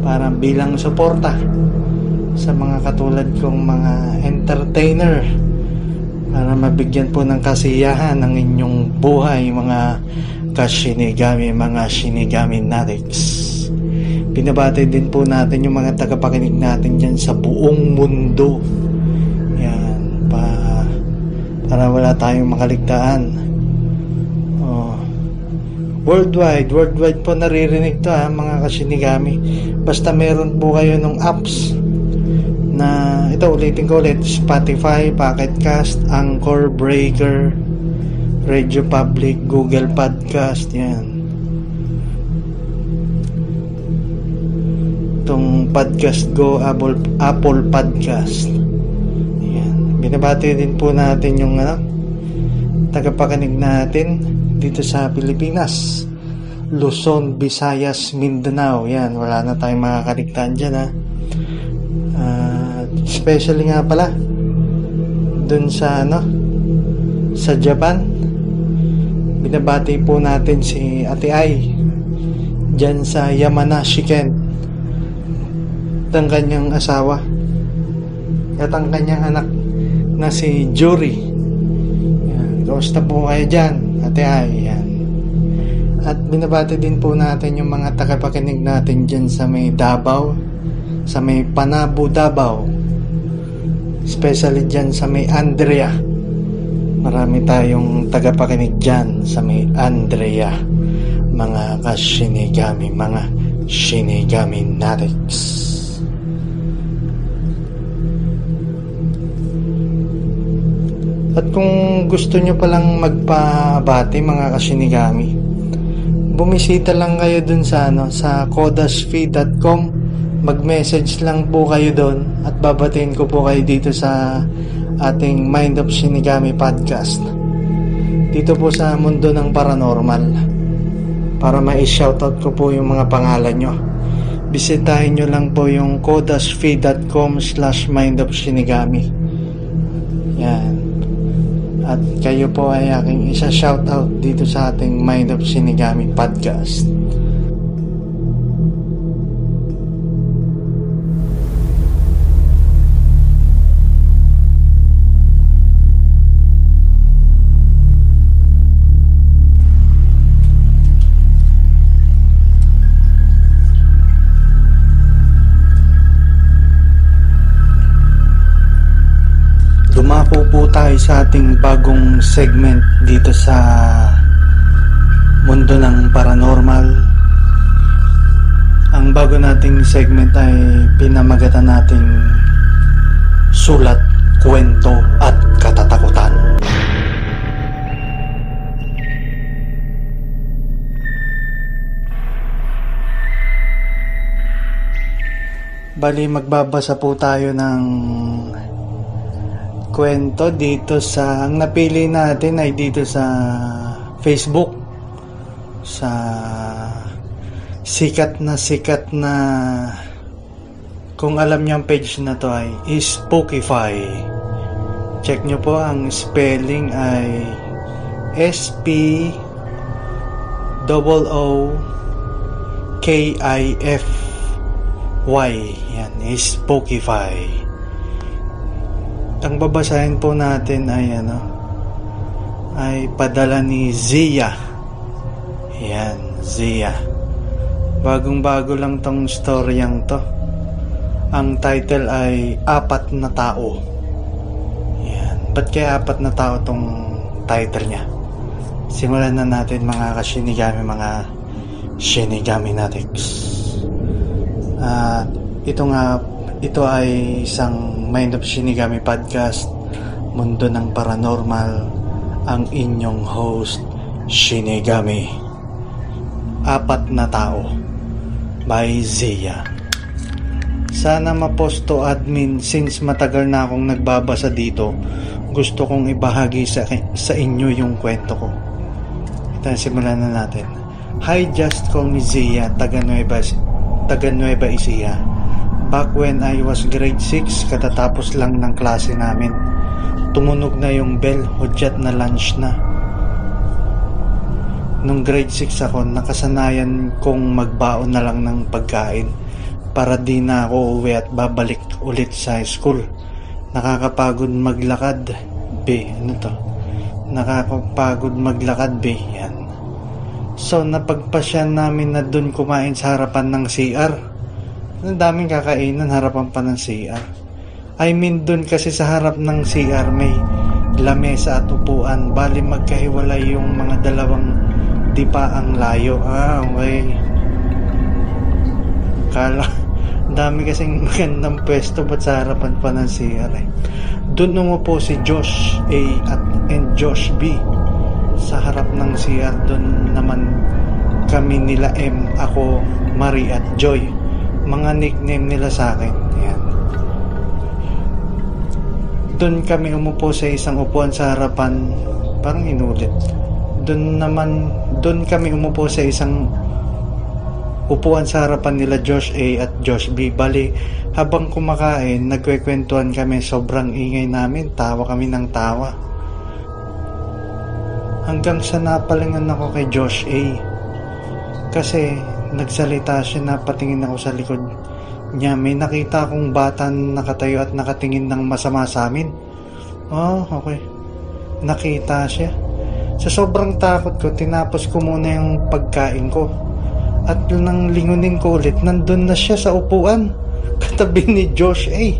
Speaker 2: para bilang suporta sa mga katulad kong mga entertainer para mabigyan po ng kasiyahan ng inyong buhay mga kashinigami mga shinigami natics binabati din po natin yung mga tagapakinig natin dyan sa buong mundo. Yan pa, para wala tayong makaligtaan. Oh. worldwide worldwide po naririnig to ha mga kashinigami. Basta meron po kayo ng apps na ito ulitin ko ulit Spotify, Pocket Cast, Anchor, Breaker, Radio Public, Google Podcast yan. Itong Podcast Go, Apple, Apple Podcast. Yan. binabati din po natin yung ano, tagapakinig natin dito sa Pilipinas. Luzon, Visayas, Mindanao. Yan, wala na tayong makakaligtaan dyan ha especially nga pala dun sa ano sa Japan binabati po natin si Ate Ai dyan sa Yamanashi Ken at ang kanyang asawa at ang kanyang anak na si Jory yan. kamusta po kayo dyan Ate Ai yan. at binabati din po natin yung mga tagapakinig natin dyan sa may Davao sa may Panabo Davao especially dyan sa may Andrea. Marami tayong tagapakinig dyan sa may Andrea. Mga kashinigami mga shinigami natics at kung gusto nyo palang magpabati mga kashinigami bumisita lang kayo dun sa ano sa kodasfeed.com mag-message lang po kayo doon at babatiin ko po kayo dito sa ating Mind of Shinigami podcast. Dito po sa mundo ng paranormal. Para ma-shoutout ko po yung mga pangalan nyo. Bisitahin nyo lang po yung kodasfeed.com slash mind of shinigami. Yan. At kayo po ay aking isa shoutout dito sa ating Mind of Shinigami podcast tayo sa ating bagong segment dito sa mundo ng paranormal. Ang bago nating segment ay pinamagatan nating sulat, kwento at katatakutan. Bali, magbabasa po tayo ng kwento dito sa ang napili natin ay dito sa Facebook. Sa sikat na sikat na kung alam niyo ang page na to ay Spookify. Check nyo po ang spelling ay S P O O K I F Y. Yan Spookify ang babasahin po natin ay ano ay padala ni Zia. Yan Zia. Bagong bago lang tong storyang to. Ang title ay Apat na Tao. Yan ba't kaya apat na tao tong title niya? Simulan na natin mga kashinigami mga shinigami natics at ito nga ito ay isang Mind of Shinigami Podcast Mundo ng Paranormal Ang inyong host Shinigami. Apat na Tao by Zia. Sana maposto admin since matagal na akong nagbabasa dito gusto kong ibahagi sa, sa inyo yung kwento ko. Ito simulan na natin. Hi just call me Zia taga Nueva, taga Nueva Ecija Back when I was grade 6, katatapos lang ng klase namin. Tumunog na yung bell, hudyat na lunch na. Nung grade 6 ako, nakasanayan kong magbaon na lang ng pagkain para di na ako uwi at babalik ulit sa school. Nakakapagod maglakad, be, ano to? Nakakapagod maglakad, be, yan. So, napagpasyan namin na dun kumain sa harapan ng CR. Ang daming kakainan harapan pa ng CR. I mean dun kasi sa harap ng CR may lamesa at upuan. Bali magkahiwalay yung mga dalawang dipa ang layo. Ah, okay. Kala, dami kasing magandang pwesto ba't sa harapan pa ng CR eh. Doon umupo si Josh A at and Josh B. Sa harap ng CR doon naman kami nila M, ako, Marie at Joy mga nickname nila sa akin. Ayan. Doon kami umupo sa isang upuan sa harapan, parang inulit. Doon naman, doon kami umupo sa isang upuan sa harapan nila Josh A at Josh B. Bali, habang kumakain, nagkwekwentuhan kami, sobrang ingay namin, tawa kami ng tawa. Hanggang sa napalingan ako kay Josh A. Kasi nagsalita siya na patingin ako sa likod niya. May nakita akong bata nakatayo at nakatingin ng masama sa amin. Oh, okay. Nakita siya. Sa sobrang takot ko, tinapos ko muna yung pagkain ko. At nang lingunin ko ulit, nandun na siya sa upuan. Katabi ni Josh A.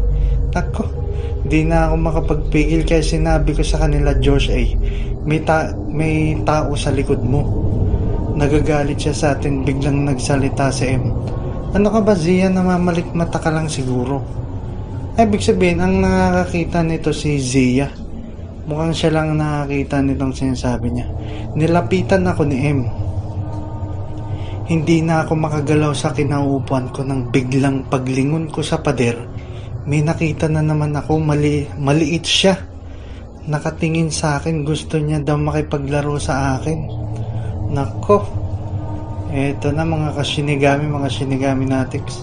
Speaker 2: Ako, di na ako makapagpigil kaya sinabi ko sa kanila, Josh A, may, ta- may tao sa likod mo Nagagalit siya sa atin, biglang nagsalita si M. Ano ka ba, Zia? Namamalik mata ka lang siguro. Ay, ibig sabihin, ang nakakita nito si Zia. Mukhang siya lang nakakita nitong sinasabi niya. Nilapitan ako ni M. Hindi na ako makagalaw sa kinauupuan ko nang biglang paglingon ko sa pader. May nakita na naman ako, mali, maliit siya. Nakatingin sa akin, gusto niya daw makipaglaro sa akin. Nako. Eto na mga kasinigami, mga sinigami natics.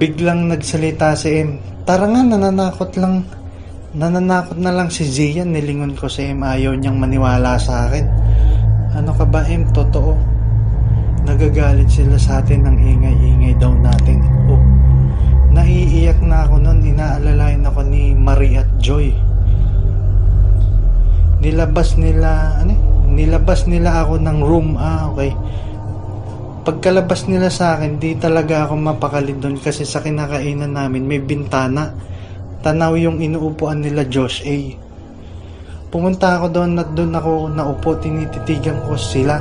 Speaker 2: Biglang nagsalita si M. Tara nga, nananakot lang. Nananakot na lang si Zian. Nilingon ko si M. Ayaw niyang maniwala sa akin. Ano ka ba M? Totoo. Nagagalit sila sa atin ng ingay-ingay daw natin. Oh. Naiiyak na ako noon. Inaalalayan ako ni Marie at Joy. Nilabas nila, ano nilabas nila ako ng room. Ah, okay. Pagkalabas nila sa akin, di talaga ako mapakali doon kasi sa kinakainan namin may bintana. Tanaw yung inuupuan nila Josh A. Pumunta ako doon at doon ako naupo, tinititigan ko sila.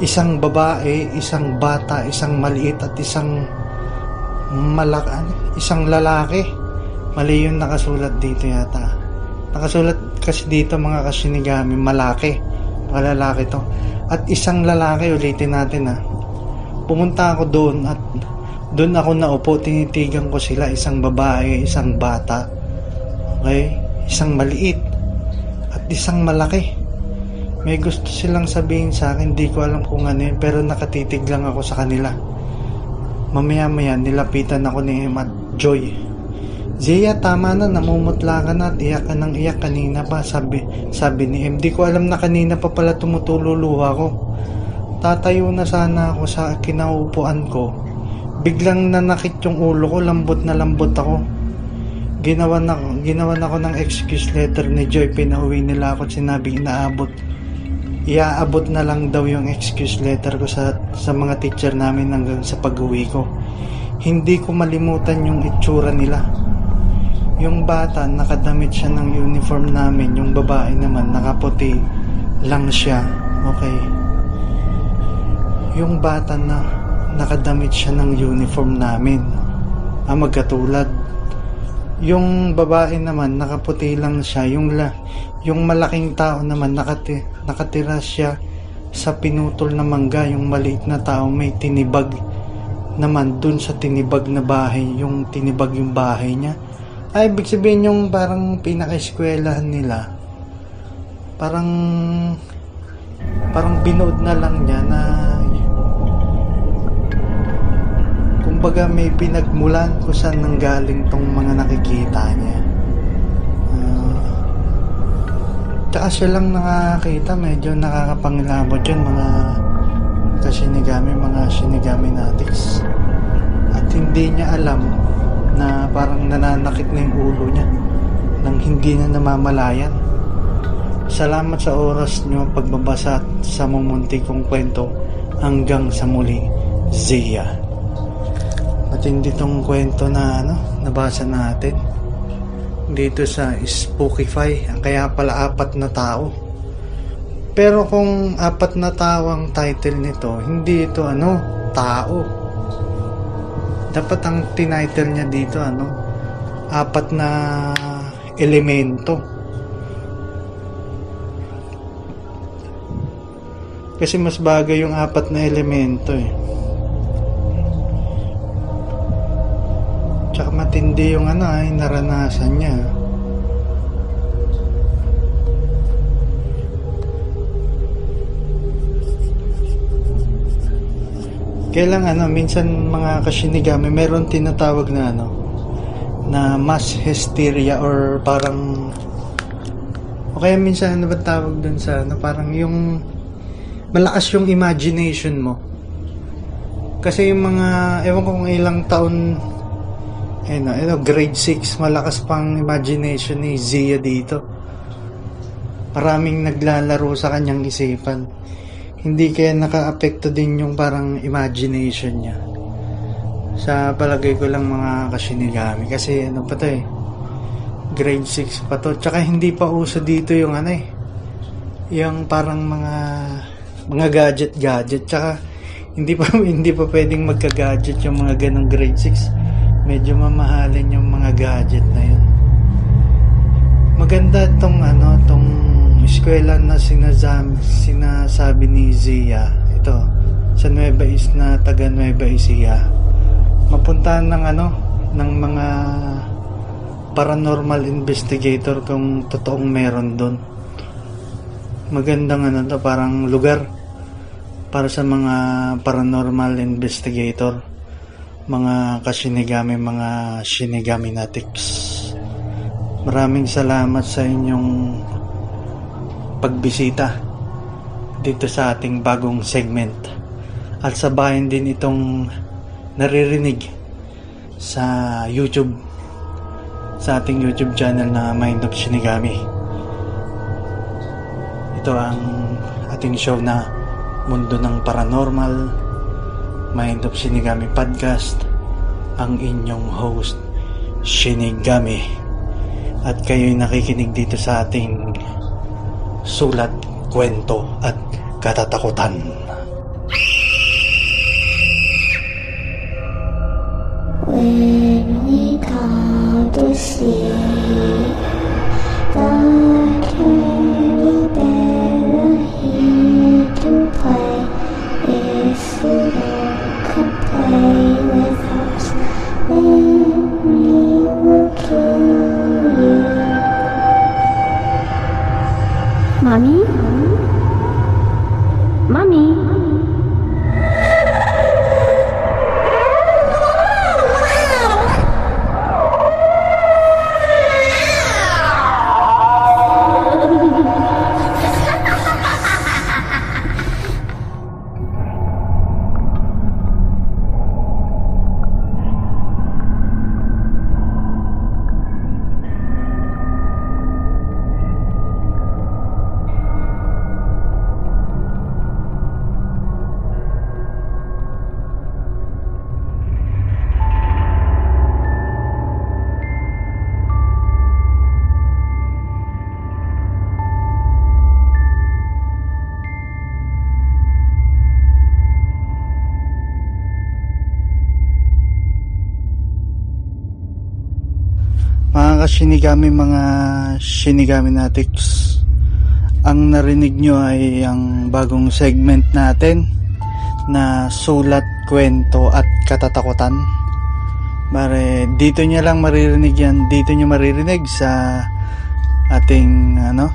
Speaker 2: isang babae, isang bata, isang maliit at isang malak isang lalaki. Mali yung nakasulat dito yata. Nakasulat kasi dito mga kasinigami, malaki. Mga lalaki to. At isang lalaki, ulitin natin ha. Pumunta ako doon at doon ako naupo, tinitigan ko sila, isang babae, isang bata. Okay? Isang maliit at isang malaki. May gusto silang sabihin sa akin, hindi ko alam kung ano yun, pero nakatitig lang ako sa kanila. Mamaya-maya, nilapitan ako ni Emma Joy. Zia, tama na, namumutla ka na at iyak ka ng iyak kanina pa, sabi, sabi ni M. Di ko alam na kanina pa pala tumutululuha ko. Tatayo na sana ako sa kinaupuan ko. Biglang nanakit yung ulo ko, lambot na lambot ako. Ginawa na, ginawa na ako ng excuse letter ni Joy, pinauwi nila ako at sinabi inaabot. Iaabot na lang daw yung excuse letter ko sa, sa mga teacher namin hanggang sa pag-uwi ko. Hindi ko malimutan yung itsura nila. Yung bata, nakadamit siya ng uniform namin. Yung babae naman, nakaputi lang siya. Okay. Yung bata na nakadamit siya ng uniform namin. Ah, magkatulad. Yung babae naman, nakaputi lang siya. Yung, la, yung malaking tao naman, nakati, nakatira siya sa pinutol na mangga. Yung maliit na tao, may tinibag naman dun sa tinibag na bahay. Yung tinibag yung bahay niya. Ay, ibig sabihin yung parang pinaka-eskwelahan nila. Parang parang binood na lang niya na kumbaga may pinagmulan kung saan nanggaling tong mga nakikita niya. Uh, tsaka siya lang nakakita, medyo nakakapangilabot yun mga kasinigami, mga sinigami natics. At hindi niya alam na parang nananakit na yung ulo niya nang hindi na namamalayan. Salamat sa oras nyo pagbabasa sa mumunti kong kwento hanggang sa muli, Zia. Matindi tong kwento na ano, nabasa natin dito sa Spookify. Kaya pala apat na tao. Pero kung apat na tao ang title nito, hindi ito ano, tao. Dapat ang tinitle niya dito ano, apat na elemento. Kasi mas bagay yung apat na elemento eh. Tsaka matindi yung ano ay naranasan niya. Kailang ano, minsan mga kasinigami, meron tinatawag na ano, na mass hysteria or parang o kaya minsan ano ba tawag dun sa ano, parang yung malakas yung imagination mo. Kasi yung mga, ewan ko kung ilang taon, eh no, eh grade 6, malakas pang imagination ni Zia dito. Maraming naglalaro sa kanyang isipan. Hindi kaya naka-apekto din yung parang imagination niya. Sa palagay ko lang mga kasinigami. Kasi ano pa to eh, grade 6 pa to. Tsaka hindi pa uso dito yung ano eh, yung parang mga mga gadget gadget tsaka hindi pa hindi pa pwedeng magka-gadget yung mga ganong grade 6 medyo mamahalin yung mga gadget na yun maganda tong ano tong eskwela na sinazam, sinasabi ni Zia. Ito sa Nueva na taga Nueva Ecija. Mapuntahan ng ano ng mga paranormal investigator kung totoong meron doon magandang ano to parang lugar para sa mga paranormal investigator mga kasinigami mga shinigami natics maraming salamat sa inyong pagbisita dito sa ating bagong segment. At sabahin din itong naririnig sa YouTube sa ating YouTube channel na Mind of Shinigami. Ito ang ating show na Mundo ng Paranormal Mind of Shinigami Podcast ang inyong host Shinigami. At kayo'y nakikinig dito sa ating sulat, kwento at katatakutan.
Speaker 7: Mm.
Speaker 2: Mga ka-shinigami, mga shinigami natics. Ang narinig nyo ay ang bagong segment natin na sulat, kwento at katatakutan. Bare, dito nyo lang maririnig yan. Dito nyo maririnig sa ating ano,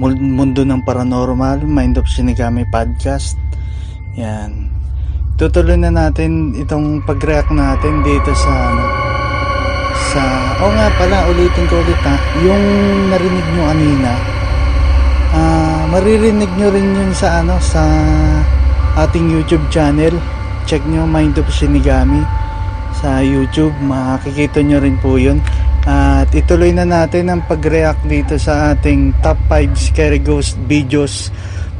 Speaker 2: mundo ng paranormal, Mind of Shinigami podcast. Yan. Tutuloy na natin itong pag-react natin dito sa ano, sa oh nga pala ulitin ko ulit ha. Yung narinig nyo kanina ah maririnig nyo rin yun sa ano sa ating youtube channel. Check nyo Mind of Shinigami sa youtube makikita nyo rin po yun. At ituloy na natin ang pag-react dito sa ating top 5 scary ghost videos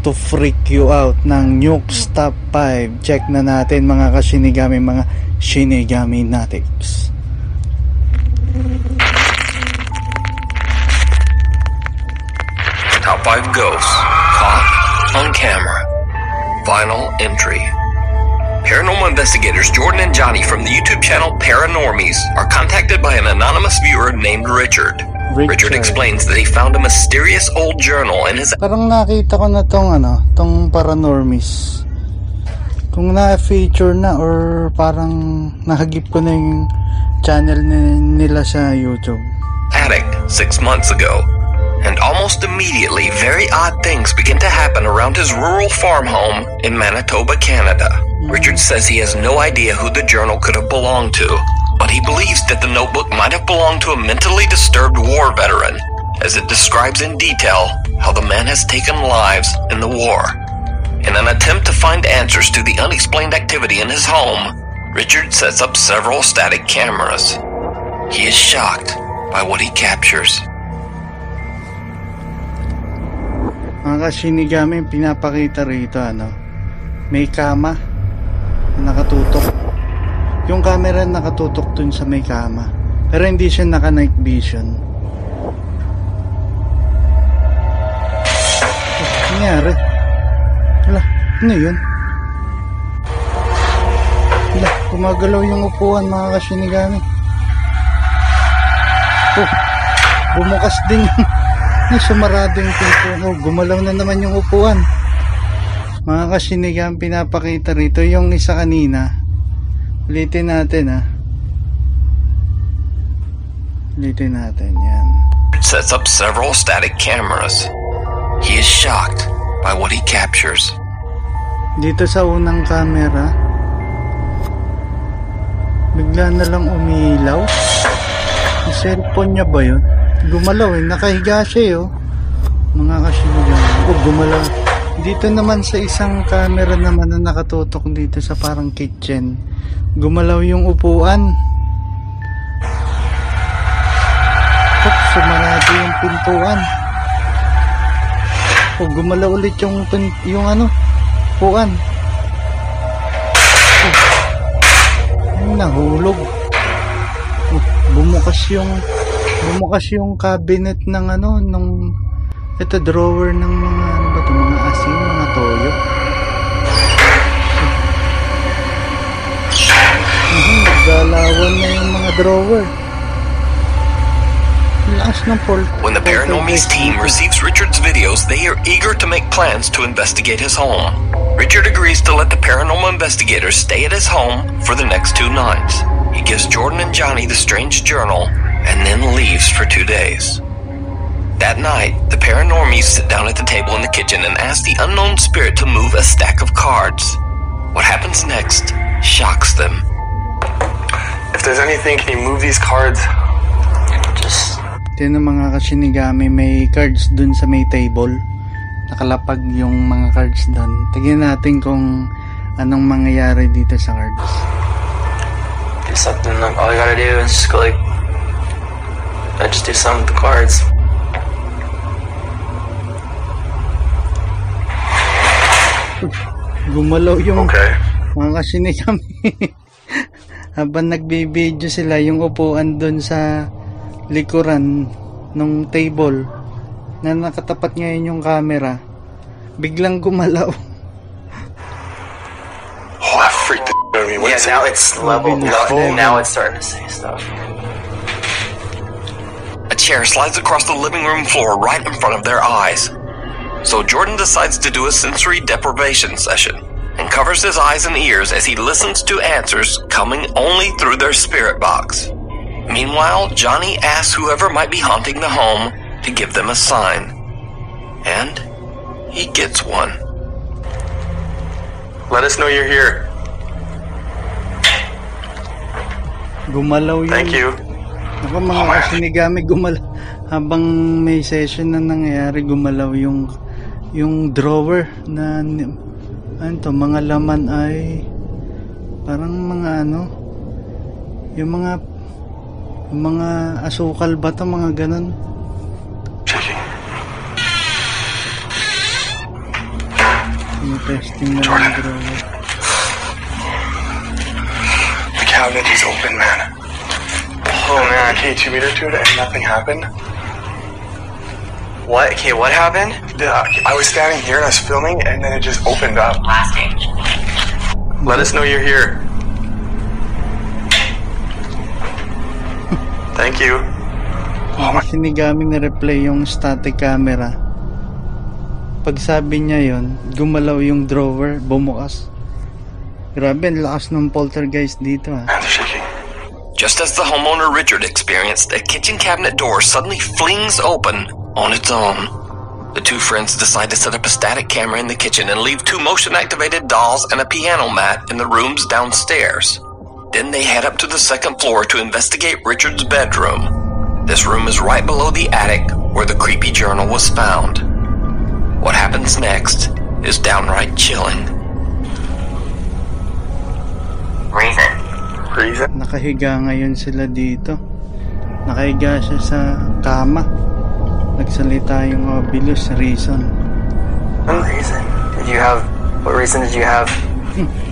Speaker 2: to freak you out ng Nukes Top 5 check na natin mga kasinigami mga shinigami natives
Speaker 8: Top 5 Ghosts Caught on Camera. Final entry. Paranormal investigators Jordan and Johnny from the YouTube channel Paranormies are contacted by an anonymous viewer named Richard. Richard explains that he found a mysterious old journal in his
Speaker 2: Parang nakita ko na tong ano, tong paranormies. Kung na-feature na or parang nakagip ko na yung channel ni- nila sa YouTube.
Speaker 8: attic six months ago. And almost immediately, very odd things begin to happen around his rural farm home in Manitoba, Canada. Mm. Richard says he has no idea who the journal could have belonged to, but he believes that the notebook might have belonged to a mentally disturbed war veteran, as it describes in detail how the man has taken lives in the war. In an attempt to find answers to the unexplained activity in his home, Richard sets up several static cameras. He is shocked by what he captures.
Speaker 2: Mga kasinigami, pinapakita rito ano, may kama na nakatutok. Yung camera nakatutok dun sa may kama. Pero hindi siya naka night vision. Nangyari? Hala, ano yun? Gumagalaw yung upuan mga kasinigami. Oh, bumukas din yung sumarado yung pinto oh, gumalaw na naman yung upuan mga kasinigang pinapakita rito yung isa kanina ulitin natin ha ulitin natin yan
Speaker 8: sets up several static cameras. He is shocked by what he captures.
Speaker 2: dito sa unang camera bigla na lang umilaw. Yung cellphone niya ba yun? Gumalaw eh. Nakahiga siya eh, oh. Mga kasinigang oh gumalaw. Dito naman sa isang camera naman na nakatutok dito sa parang kitchen. Gumalaw yung upuan. Tok, sumarado yung pintuan. Oh gumalaw ulit yung yung ano? Upuan nahulog oh, bumukas yung bumukas yung cabinet ng ano nung ito drawer ng mga ano ba to mga asin mga toyo Naggalawan na yung mga drawer. Lakas pol.
Speaker 8: When the Paranormies team receives Richard's videos, they are eager to make plans to investigate his home. Richard agrees to let the paranormal investigators stay at his home for the next two nights. He gives Jordan and Johnny the strange journal and then leaves for two days. That night, the Paranormies sit down at the table in the kitchen and ask the unknown spirit to move a stack of cards. What happens next shocks them.
Speaker 9: If there's anything, can you move these cards?
Speaker 2: Ito yung mga kasinigami, may cards dun sa may table. Nakalapag yung mga cards dun. Tignan natin kung anong mangyayari dito sa cards.
Speaker 9: do something. Like all you gotta do is just go like, I just do something with the cards.
Speaker 2: Gumalaw yung
Speaker 9: Okay.
Speaker 2: mga kasinigami. Habang nagbibideo sila, yung upuan dun sa likuran ng table na nakatapat ngayon yung camera, biglang gumalaw.
Speaker 9: Oh, that freaked the out of me. What
Speaker 10: Yeah,
Speaker 9: is it?
Speaker 10: now it's level.
Speaker 2: Robin, oh,
Speaker 10: now it's starting to say stuff.
Speaker 8: A chair slides across the living room floor right in front of their eyes. So Jordan decides to do a sensory deprivation session and covers his eyes and ears as he listens to answers coming only through their spirit box. Meanwhile, Johnny asks whoever might be haunting the home to give them a sign. And he gets one.
Speaker 9: Let us know you're here.
Speaker 2: Gumalaw yung...
Speaker 9: Thank you.
Speaker 2: Ako mga kasinigami gumalaw. Habang may session na nangyayari, gumalaw yung yung drawer na ano to, mga laman ay parang mga ano yung mga mga asukal ba to, mga ganun. Testing na yung drawer.
Speaker 9: The cabinet is open, man. Oh man, okay, two meter to it and nothing happened.
Speaker 10: What? Okay, what happened?
Speaker 9: The, I was standing here and I was filming and then it just opened up. Let us know you're here. Thank you. Oh my
Speaker 2: Sinigaming na replay yung static camera. Pag sabi niya yon, gumalaw yung drawer, bumukas. Grabe, ang lakas ng poltergeist dito ah.
Speaker 9: hands are shaking.
Speaker 8: Just as the homeowner Richard experienced, a kitchen cabinet door suddenly flings open on its own. The two friends decide to set up a static camera in the kitchen and leave two motion activated dolls and a piano mat in the rooms downstairs. Then they head up to the second floor to investigate Richard's bedroom. This room is right below the attic where the creepy journal was found. What happens next is downright chilling.
Speaker 10: Reason.
Speaker 9: Reason?
Speaker 2: Nakahiga ngayon sila dito. Nakahiga siya sa kama. Nagsalita yung mga bilos reason.
Speaker 10: Reason. Did you have? What reason did you have? Hmm.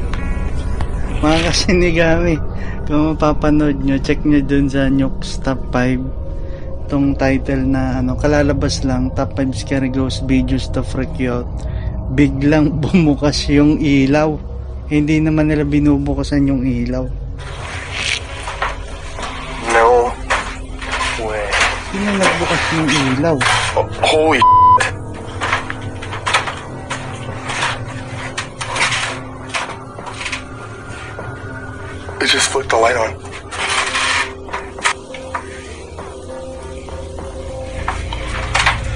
Speaker 2: Mga kasinigami, kung mapapanood nyo, check nyo dun sa Nukes Top 5. Itong title na ano, kalalabas lang, Top 5 Scary Ghost Videos to Freak You Out. Biglang bumukas yung ilaw. Hindi naman nila binubukasan yung ilaw.
Speaker 9: No way.
Speaker 2: Sino nagbukas yung ilaw?
Speaker 9: Oh, holy It just flicked the light on.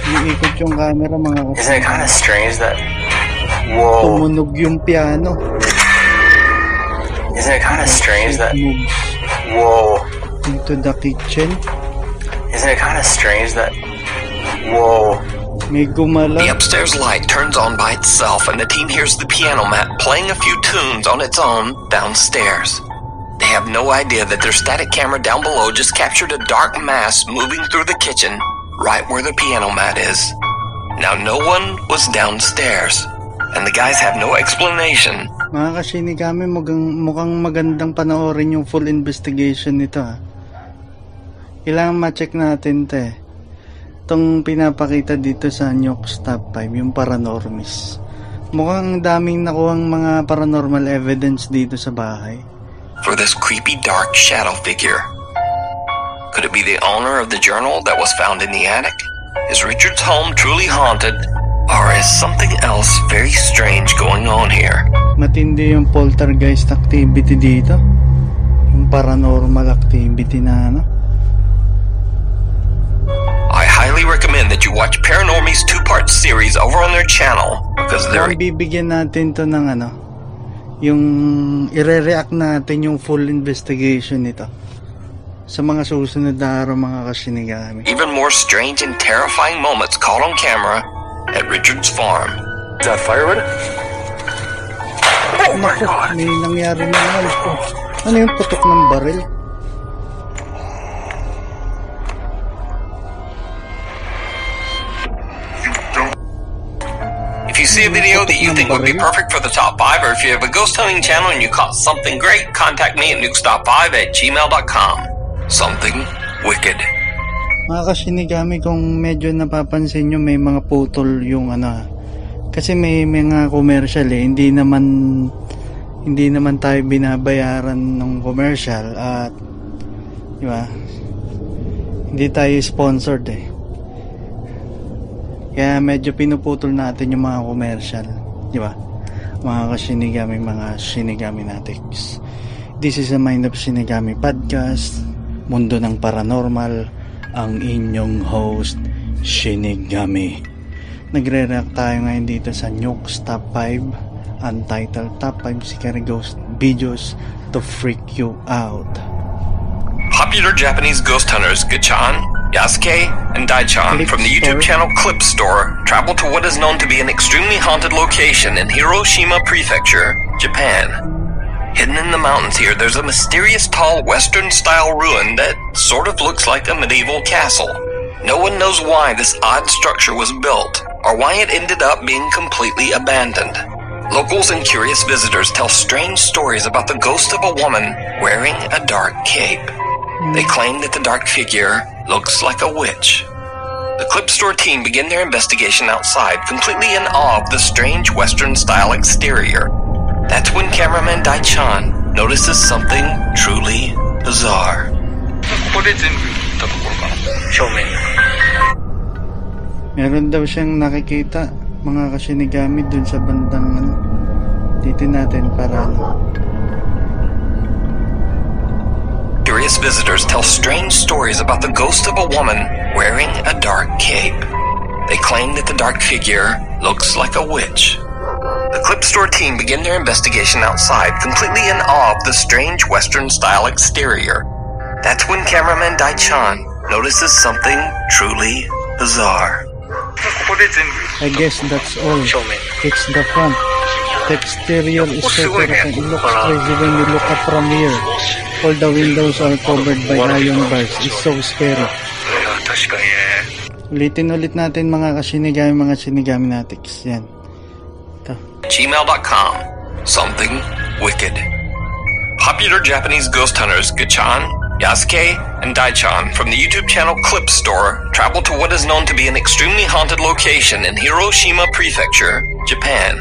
Speaker 2: Iikot yung camera mga
Speaker 10: Isn't it kind of strange that? Whoa.
Speaker 2: Tumunog yung piano.
Speaker 10: Isn't it kind of strange that?
Speaker 2: Moves
Speaker 10: Whoa.
Speaker 2: into the kitchen.
Speaker 10: Isn't it kind of strange that? Whoa.
Speaker 8: The upstairs light turns on by itself, and the team hears the piano mat playing a few tunes on its own downstairs. Have no idea that their static camera down below just captured a dark mass moving through the kitchen right where the piano mat is. Now, no one was downstairs, and the guys have no explanation.
Speaker 2: Mga kasinigami, mukhang, mukhang magandang panoorin yung full investigation nito ha. Kailangan ma-check natin to eh. Itong pinapakita dito sa Nukes Top 5, yung paranormis. Mukhang daming nakuhang mga paranormal evidence dito sa bahay.
Speaker 8: For this creepy dark shadow figure. Could it be the owner of the journal that was found in the attic? Is Richard's home truly haunted? Or is something else very strange going on here?
Speaker 2: Matindi yung poltergeist activity dito. Yung paranormal activity na ano.
Speaker 8: I highly recommend that you watch Paranormies two-part series over on their channel because they're
Speaker 2: bibigyan natin to ng ano, yung ire-react natin yung full investigation nito sa mga susunod na araw mga kasinigami.
Speaker 8: even more strange and terrifying moments caught on camera at Richard's farm.
Speaker 10: Is that firewood?
Speaker 2: Oh my God! May nangyari na naman. Oh, ano yung putok ng baril?
Speaker 8: See a video that you think would be perfect for the top 5, or if you have a ghost hunting channel and you caught something great, contact me at nukestop5 at gmail.com. Something wicked.
Speaker 2: Mga kasinigami, kung medyo napapansin nyo, may mga putol yung ano. Kasi may mga commercial eh, hindi naman hindi naman tayo binabayaran ng commercial at di ba? Hindi tayo sponsored eh. Kaya medyo pinuputol natin yung mga commercial, di ba? Mga kasinigami, mga sinigami natics. This is a Mind of Sinigami podcast, Mundo ng Paranormal, ang inyong host, Shinigami. Nagre-react tayo ngayon dito sa Nukes Top 5, Untitled Top 5 Scary Ghost Videos to Freak You Out.
Speaker 8: Popular Japanese ghost hunters Gachan, Yasuke, and Daichan from the YouTube channel Clip Store travel to what is known to be an extremely haunted location in Hiroshima Prefecture, Japan. Hidden in the mountains here, there's a mysterious tall Western style ruin that sort of looks like a medieval castle. No one knows why this odd structure was built, or why it ended up being completely abandoned. Locals and curious visitors tell strange stories about the ghost of a woman wearing a dark cape. They claim that the dark figure looks like a witch. The clip store team begin their investigation outside, completely in awe of the strange Western-style exterior. That's when cameraman Dai Chan notices something truly bizarre.
Speaker 2: Meron daw siyang nakikita, mga kasinigami dun sa bandang ano. Dito natin para ano.
Speaker 8: visitors tell strange stories about the ghost of a woman wearing a dark cape. They claim that the dark figure looks like a witch. The clip store team begin their investigation outside, completely in awe of the strange Western style exterior. That's when cameraman Dai Chan notices something truly bizarre.
Speaker 2: I guess that's all. It's the front. The exterior is so different. it looks crazy when you look up from here. All the windows are covered by iron bars. It's so scary. Ulitin ulit natin mga kasinigami, mga sinigami natics. Yan. Ito.
Speaker 8: Gmail.com Something Wicked Popular Japanese ghost hunters Gachan, Yasuke, and Daichan from the YouTube channel Clip Store travel to what is known to be an extremely haunted location in Hiroshima Prefecture, Japan,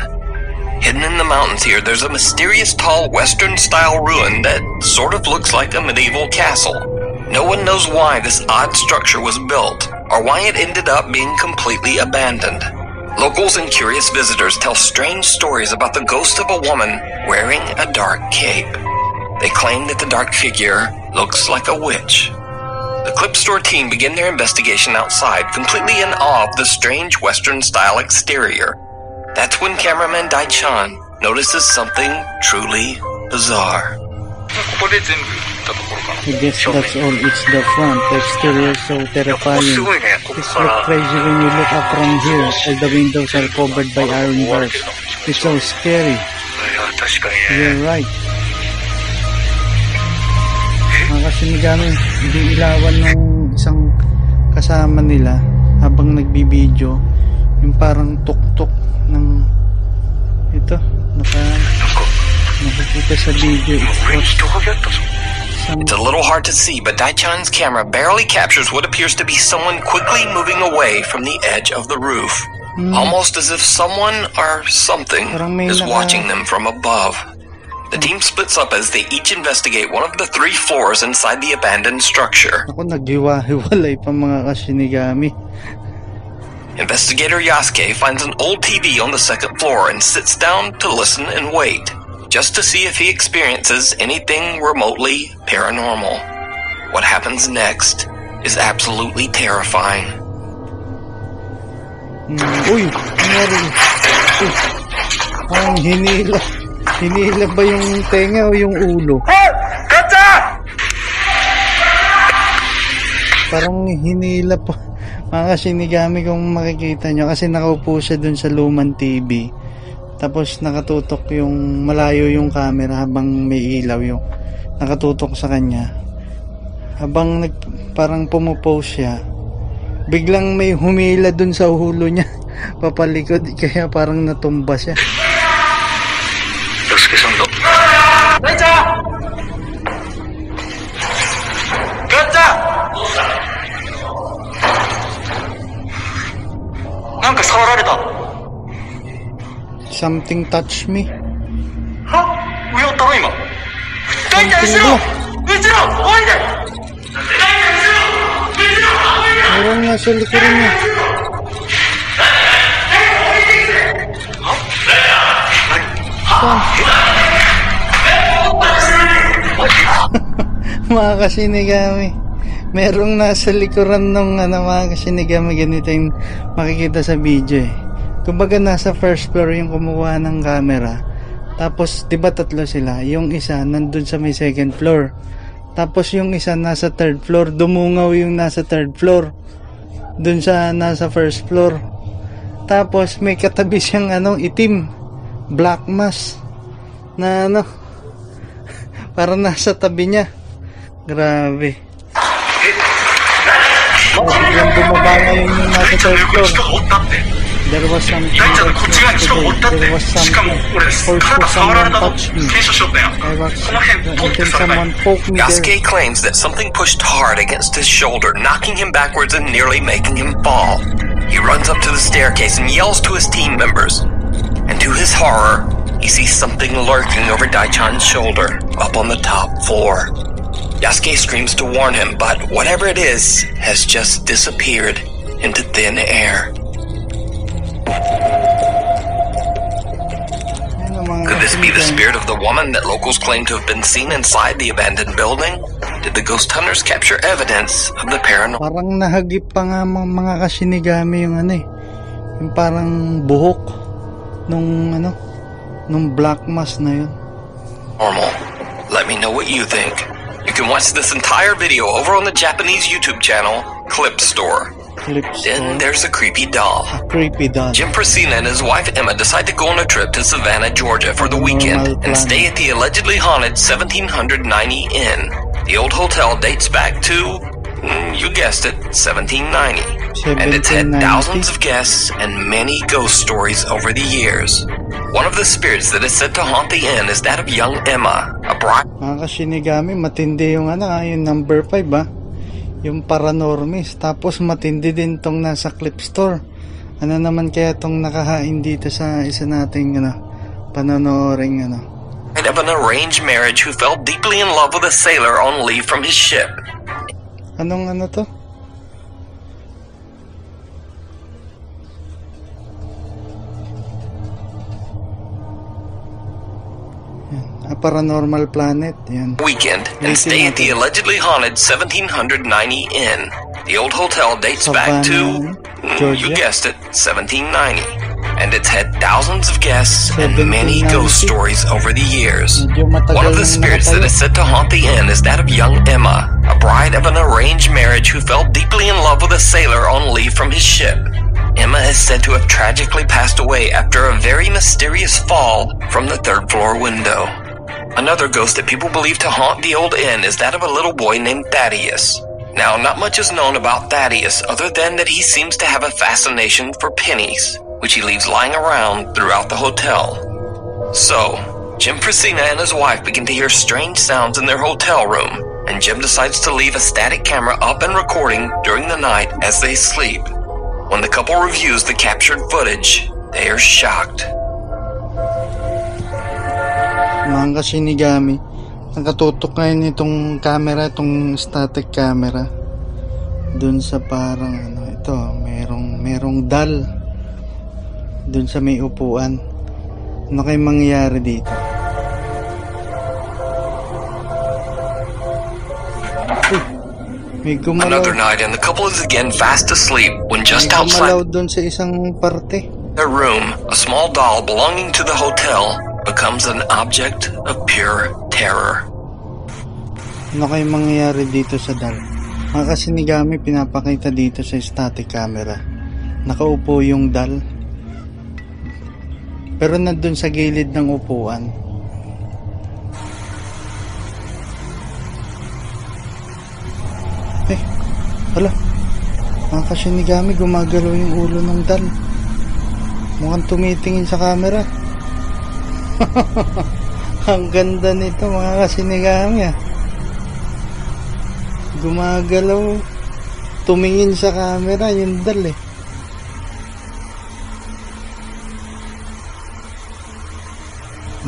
Speaker 8: Hidden in the mountains here, there's a mysterious tall Western style ruin that sort of looks like a medieval castle. No one knows why this odd structure was built, or why it ended up being completely abandoned. Locals and curious visitors tell strange stories about the ghost of a woman wearing a dark cape. They claim that the dark figure looks like a witch. The Clip Store team begin their investigation outside, completely in awe of the strange Western style exterior. That's when cameraman Dai Chan notices something truly bizarre.
Speaker 2: I guess that's all, it's the front, the exterior so terrifying. It's look crazy when you look up from here, all the windows are covered by iron bars. It's so scary. You're right. Nakakasinig kami, hindi ilawan ng isang kasama nila habang nagbibideo, yung parang tuktok ng ito naka nakikita sa video It's
Speaker 8: a little hard to see, but Daichan's camera barely captures what appears to be someone quickly moving away from the edge of the roof. Hmm. Almost as if someone or something is watching them from above. The team splits up as they each investigate one of the three floors inside the abandoned structure.
Speaker 2: Ako, pa mga.
Speaker 8: Investigator Yasuke finds an old TV on the second floor and sits down to listen and wait, just to see if he experiences anything remotely paranormal. What happens next is absolutely terrifying.
Speaker 2: Hmm, uy, nangyari. Uy, parang hinila. Hinila ba yung tenga o yung ulo? Parang hinila pa. Mga sinigami kung makikita nyo kasi nakaupo siya dun sa lumang TV. Tapos nakatutok yung malayo yung camera habang may ilaw yung nakatutok sa kanya. Habang nag, parang pumupose siya, biglang may humila dun sa ulo niya papalikod kaya parang natumba siya. Something touch me.
Speaker 10: は上おったろ今大ちゃん後ろ後ろおいで
Speaker 2: Meron nga sa likuran niya. mga kasinigami. Merong nasa likuran ng ano, mga kasinigami ganito yung makikita sa video eh. Kumbaga nasa first floor yung kumukuha ng camera. Tapos, di ba tatlo sila? Yung isa nandun sa may second floor. Tapos yung isa nasa third floor. Dumungaw yung nasa third floor. Dun sa nasa first floor. Tapos may katabi siyang ano, itim. Black mask. Na ano. Para nasa tabi niya. Grabe. Biglang bumaba ngayon yung nasa third floor. there
Speaker 8: Yasuke claims that something pushed hard against his shoulder, knocking him backwards and nearly making him fall. He runs up to the staircase and yells to his team members. And to his horror, he sees something lurking over Daichan's shoulder, up on the top floor. Yasuke screams to warn him, but whatever it is has just disappeared into thin air.
Speaker 2: Ayun ang mga
Speaker 8: Could this be the spirit of the woman that locals claim to have been seen inside the abandoned building? Did the ghost hunters capture evidence of the paranormal?
Speaker 2: Parang nahagip pa nga mga, mga kasinigami yung ano eh. Yung parang buhok nung ano, nung black mask na yun.
Speaker 8: Let me know what you think. You can watch this entire video over on the Japanese YouTube channel, Clip Store. Then there's a creepy doll.
Speaker 2: A creepy doll.
Speaker 8: Jim Priscina and his wife Emma decide to go on a trip to Savannah, Georgia for the weekend and stay at the allegedly haunted 1790 Inn. The old hotel dates back to, mm, you guessed it, 1790. And it's had thousands of guests and many ghost stories over the years. One of the spirits that is said to haunt the inn is that of young Emma, a bride.
Speaker 2: Mga kasinigami, matindi yung ano, ah, yung number 5 ah. Yung paranormis. Tapos matindi din tong nasa clip store. Ano naman kaya tong nakahain dito sa isa nating ano, panonoring ano.
Speaker 8: of an arranged marriage who fell deeply in love with a sailor on leave from his ship.
Speaker 2: Anong ano to? Paranormal planet. Yan.
Speaker 8: Weekend and stay at the allegedly haunted 1790 Inn. The old hotel dates back to, mm, you guessed it, 1790. And it's had thousands of guests and many ghost stories over the years. One of the spirits that is said to haunt the inn is that of young Emma, a bride of an arranged marriage who fell deeply in love with a sailor on leave from his ship. Emma is said to have tragically passed away after a very mysterious fall from the third floor window. Another ghost that people believe to haunt the old inn is that of a little boy named Thaddeus. Now, not much is known about Thaddeus other than that he seems to have a fascination for pennies, which he leaves lying around throughout the hotel. So, Jim Priscina and his wife begin to hear strange sounds in their hotel room, and Jim decides to leave a static camera up and recording during the night as they sleep. When the couple reviews the captured footage, they are shocked.
Speaker 2: Mga kasinigami. Nakatutok ngayon itong camera, itong static camera. Doon sa parang ano ito, merong merong dal. Doon sa may upuan. Ano kayong mangyayari dito? Uy, may gumalaw.
Speaker 8: Another night, and the couple is again fast asleep when just
Speaker 2: may gumalaw
Speaker 8: outside
Speaker 2: sa isang parte.
Speaker 8: their room, a small doll belonging to the hotel becomes an object of pure terror.
Speaker 2: Ano kayong mangyayari dito sa dal? Mga kasinigami pinapakita dito sa static camera. Nakaupo yung dal. Pero nandun sa gilid ng upuan. Eh, hala. Mga kasinigami gumagalaw yung ulo ng dal. Mukhang tumitingin sa camera. Ang ganda nito mga kasinigami ah gumagalaw. Tumingin sa camera yung dal eh.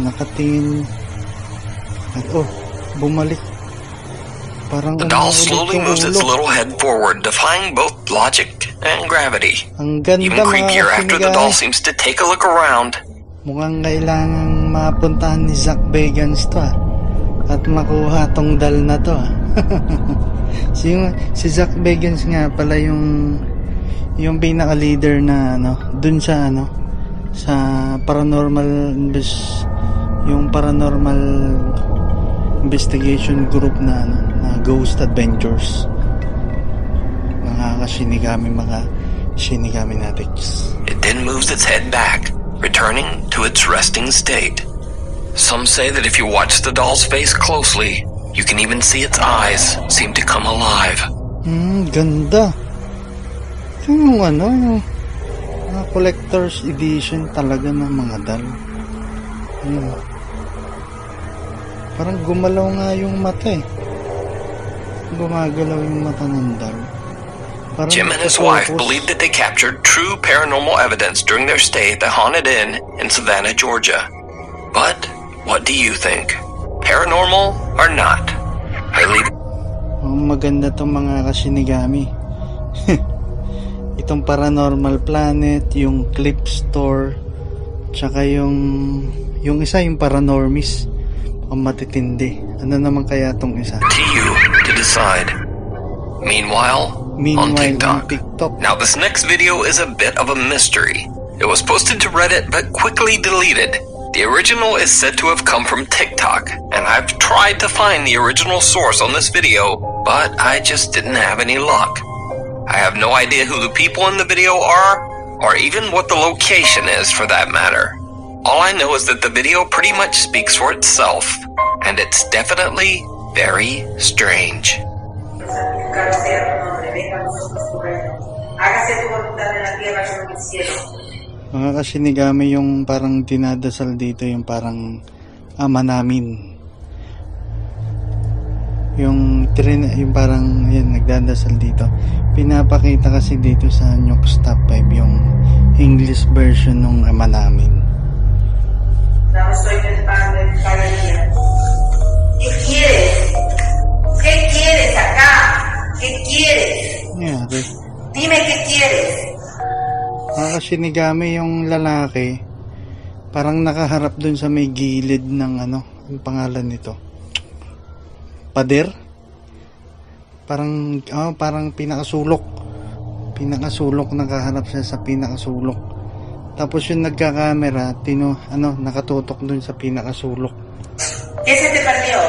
Speaker 2: Nakatingin. At oh bumalik. Parang
Speaker 8: The doll slowly moves its little head forward, defying both logic and gravity.
Speaker 2: ang ganda
Speaker 8: Even creepier after the doll seems to take a look around.
Speaker 2: mukhang kailangang mapuntahan ni Zach Bagans to ah. At makuha tong dal na to ah. Si, si Zach Bagans nga pala yung yung pinaka leader na ano dun sa ano sa paranormal invest yung paranormal investigation group na ano na Ghost Adventures. Mga kasinigami mga shinigami natics
Speaker 8: It then moves its head back, returning to its resting state. Some say that if you watch the doll's face closely, you can even see its eyes seem to come alive.
Speaker 2: Hmm, ganda. Yung ano, yung mga collector's edition talaga ng mga dal. Ayun. Parang gumalaw nga yung mata eh. Gumagalaw yung mata ng dal.
Speaker 8: Jim and his wife believe that they captured true paranormal evidence during their stay at the Haunted Inn in Savannah, Georgia. But what do you think? Paranormal or not? I leave
Speaker 2: Oh, maganda tong mga kasinigami. Itong Paranormal Planet, yung Clip Store, tsaka yung yung isa yung Paranormis. Ang matitindi. Ano naman kaya tong isa?
Speaker 8: to you to decide. Meanwhile, on TikTok.
Speaker 2: on TikTok.
Speaker 8: Now, this next video is a bit of a mystery. It was posted to Reddit but quickly deleted. The original is said to have come from TikTok, and I've tried to find the original source on this video, but I just didn't have any luck. I have no idea who the people in the video are, or even what the location is for that matter. All I know is that the video pretty much speaks for itself, and it's definitely very strange.
Speaker 11: Hágase tu voluntad en la tierra como en el cielo.
Speaker 2: Mga kasinigami yung parang dinadasal dito yung parang ama namin. Yung trin yung parang yan nagdadasal dito. Pinapakita kasi dito sa Nyok Top 5 yung English version ng ama namin.
Speaker 11: Damos hoy del pan de cada día. ¿Qué quieres? ¿Qué quieres acá? ¿Qué quieres?
Speaker 2: Nangyari.
Speaker 11: Dime qué quieres.
Speaker 2: Mga kasinigami yung lalaki parang nakaharap dun sa may gilid ng ano, ang pangalan nito. Pader? Parang, oh, parang pinakasulok. Pinakasulok, nakaharap siya sa pinakasulok. Tapos yung nagka-camera, tino, ano, nakatutok dun sa pinakasulok.
Speaker 11: ¿Qué se te perdió?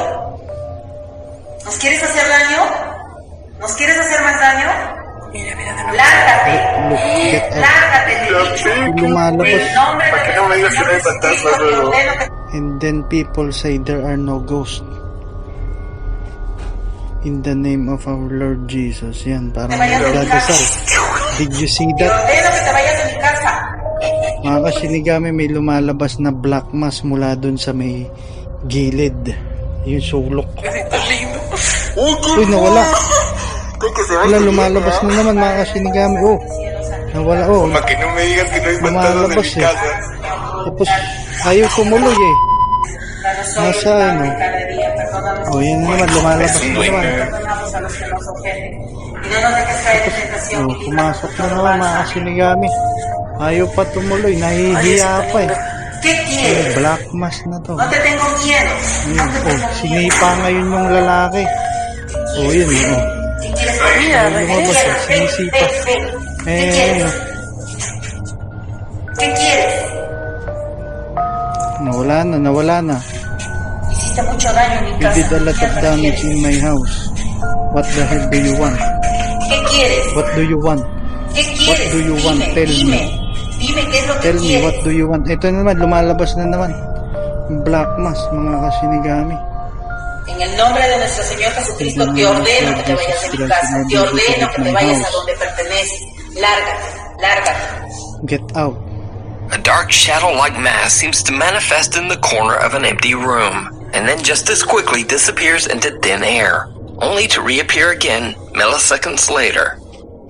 Speaker 11: ¿Nos quieres hacer daño? ¿Nos quieres hacer más daño?
Speaker 2: Lumalabas. And then people say there are no ghosts. In the name of our Lord Jesus. Yan, parang nagdadasal. Did you see that? Mga kasinigami, may lumalabas na black mass mula dun sa may gilid. Yung sulok. Uy, nawala. Wala, lumalabas na naman mga kasinigami. Oh, nawala. Oh,
Speaker 10: en mi
Speaker 2: lumalabas eh. Tapos, ayaw tumuloy eh. Nasa, ano?
Speaker 11: de cada día. Perdónanos
Speaker 2: O, yan na naman, lumalabas na naman.
Speaker 11: perdonamos a los que nos ofenden. Y no nos dejes caer en tentación.
Speaker 2: O, pumasok na naman mga kasinigami. Ayaw pa tumuloy, nahihiya pa eh.
Speaker 11: ¿Qué
Speaker 2: Ay, black mask na to.
Speaker 11: No te tengo miedo.
Speaker 2: Ayun, oh, sinipa ngayon yung lalaki. O, yun, oh. Mira, lumabas,
Speaker 11: ¿Qué
Speaker 2: oh, sinisipa.
Speaker 11: ven, ven. ¿Qué quieres? ¿Qué quieres?
Speaker 2: nawala na, nawala na.
Speaker 11: Hiciste mucho daño en mi
Speaker 2: You
Speaker 11: casa.
Speaker 2: did a lot
Speaker 11: ¿Qué
Speaker 2: of damage in my house. What the hell do you want?
Speaker 11: ¿Qué quieres?
Speaker 2: What do you want?
Speaker 11: ¿Qué quieres?
Speaker 2: do you want?
Speaker 11: Dime,
Speaker 2: Tell me.
Speaker 11: dime. Dime qué es lo que
Speaker 2: Tell me,
Speaker 11: quieres.
Speaker 2: what do you want? Ito na naman, lumalabas na naman. Black mask, mga kasinigami.
Speaker 11: En el nombre de nuestro Señor Jesucristo te ordeno que te vayas de mi casa. Te ordeno que te vayas a donde perteneces. Lárgate, lárgate.
Speaker 2: Get out.
Speaker 8: A dark shadow-like mass seems to manifest in the corner of an empty room, and then just as quickly disappears into thin air, only to reappear again milliseconds later.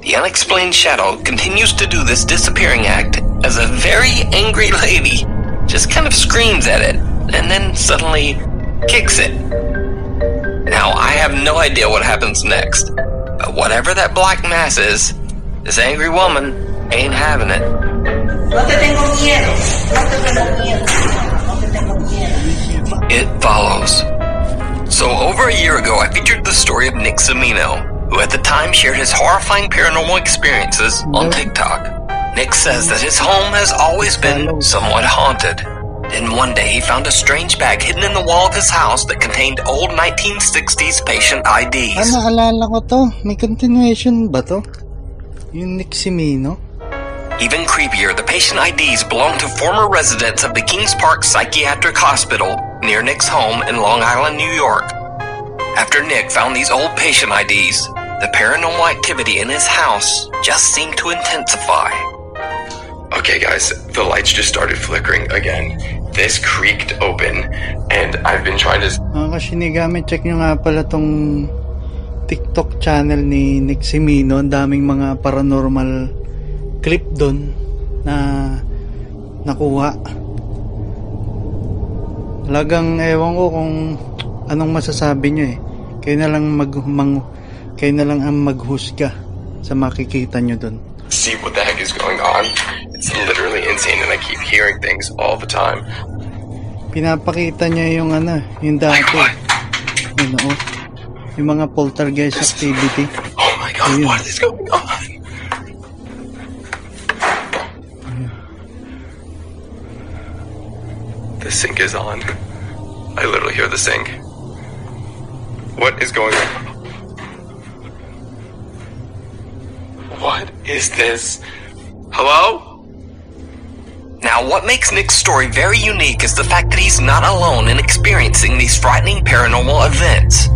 Speaker 8: The unexplained shadow continues to do this disappearing act as a very angry lady just kind of screams at it, and then suddenly kicks it. Now, I have no idea what happens next, but whatever that black mass is, this angry woman ain't having it.
Speaker 11: No te tengo miedo. No te tengo miedo. No te tengo miedo.
Speaker 8: It follows. So, over a year ago, I featured the story of Nick Semino, who at the time shared his horrifying paranormal experiences on TikTok. Nick says that his home has always been somewhat haunted. Then one day he found a strange bag hidden in the wall of his house that contained old 1960s patient
Speaker 2: Ah,
Speaker 8: IDs.
Speaker 2: naalala ko to. May continuation ba to? Yung Niximino?
Speaker 8: Even creepier, the patient IDs belong to former residents of the Kings Park Psychiatric Hospital near Nick's home in Long Island, New York. After Nick found these old patient IDs, the paranormal activity in his house just seemed to intensify.
Speaker 12: Okay, guys, the lights just started flickering again. This creaked open, and I've been trying to.
Speaker 2: Mga kasinigami, check nyo nga pala tong TikTok channel ni Niximino. Ang daming mga paranormal clip doon na nakuha. Talagang ewan ko kung anong masasabi nyo eh. Kayo na lang mag mang, kayo na lang ang maghusga sa makikita nyo doon.
Speaker 12: see what the heck is going on. It's literally insane, and I keep hearing things all the time.
Speaker 2: Pinapakita niya yung ano, yung dati. Yun oh. Yung mga poltergeist activity.
Speaker 12: Oh my god,
Speaker 2: Ayun.
Speaker 12: what is going on? The sink is on. I literally hear the sink. What is going on? What is this? Hello?
Speaker 8: Now, what makes Nick's story very unique is the fact that he's not alone in experiencing these frightening paranormal events.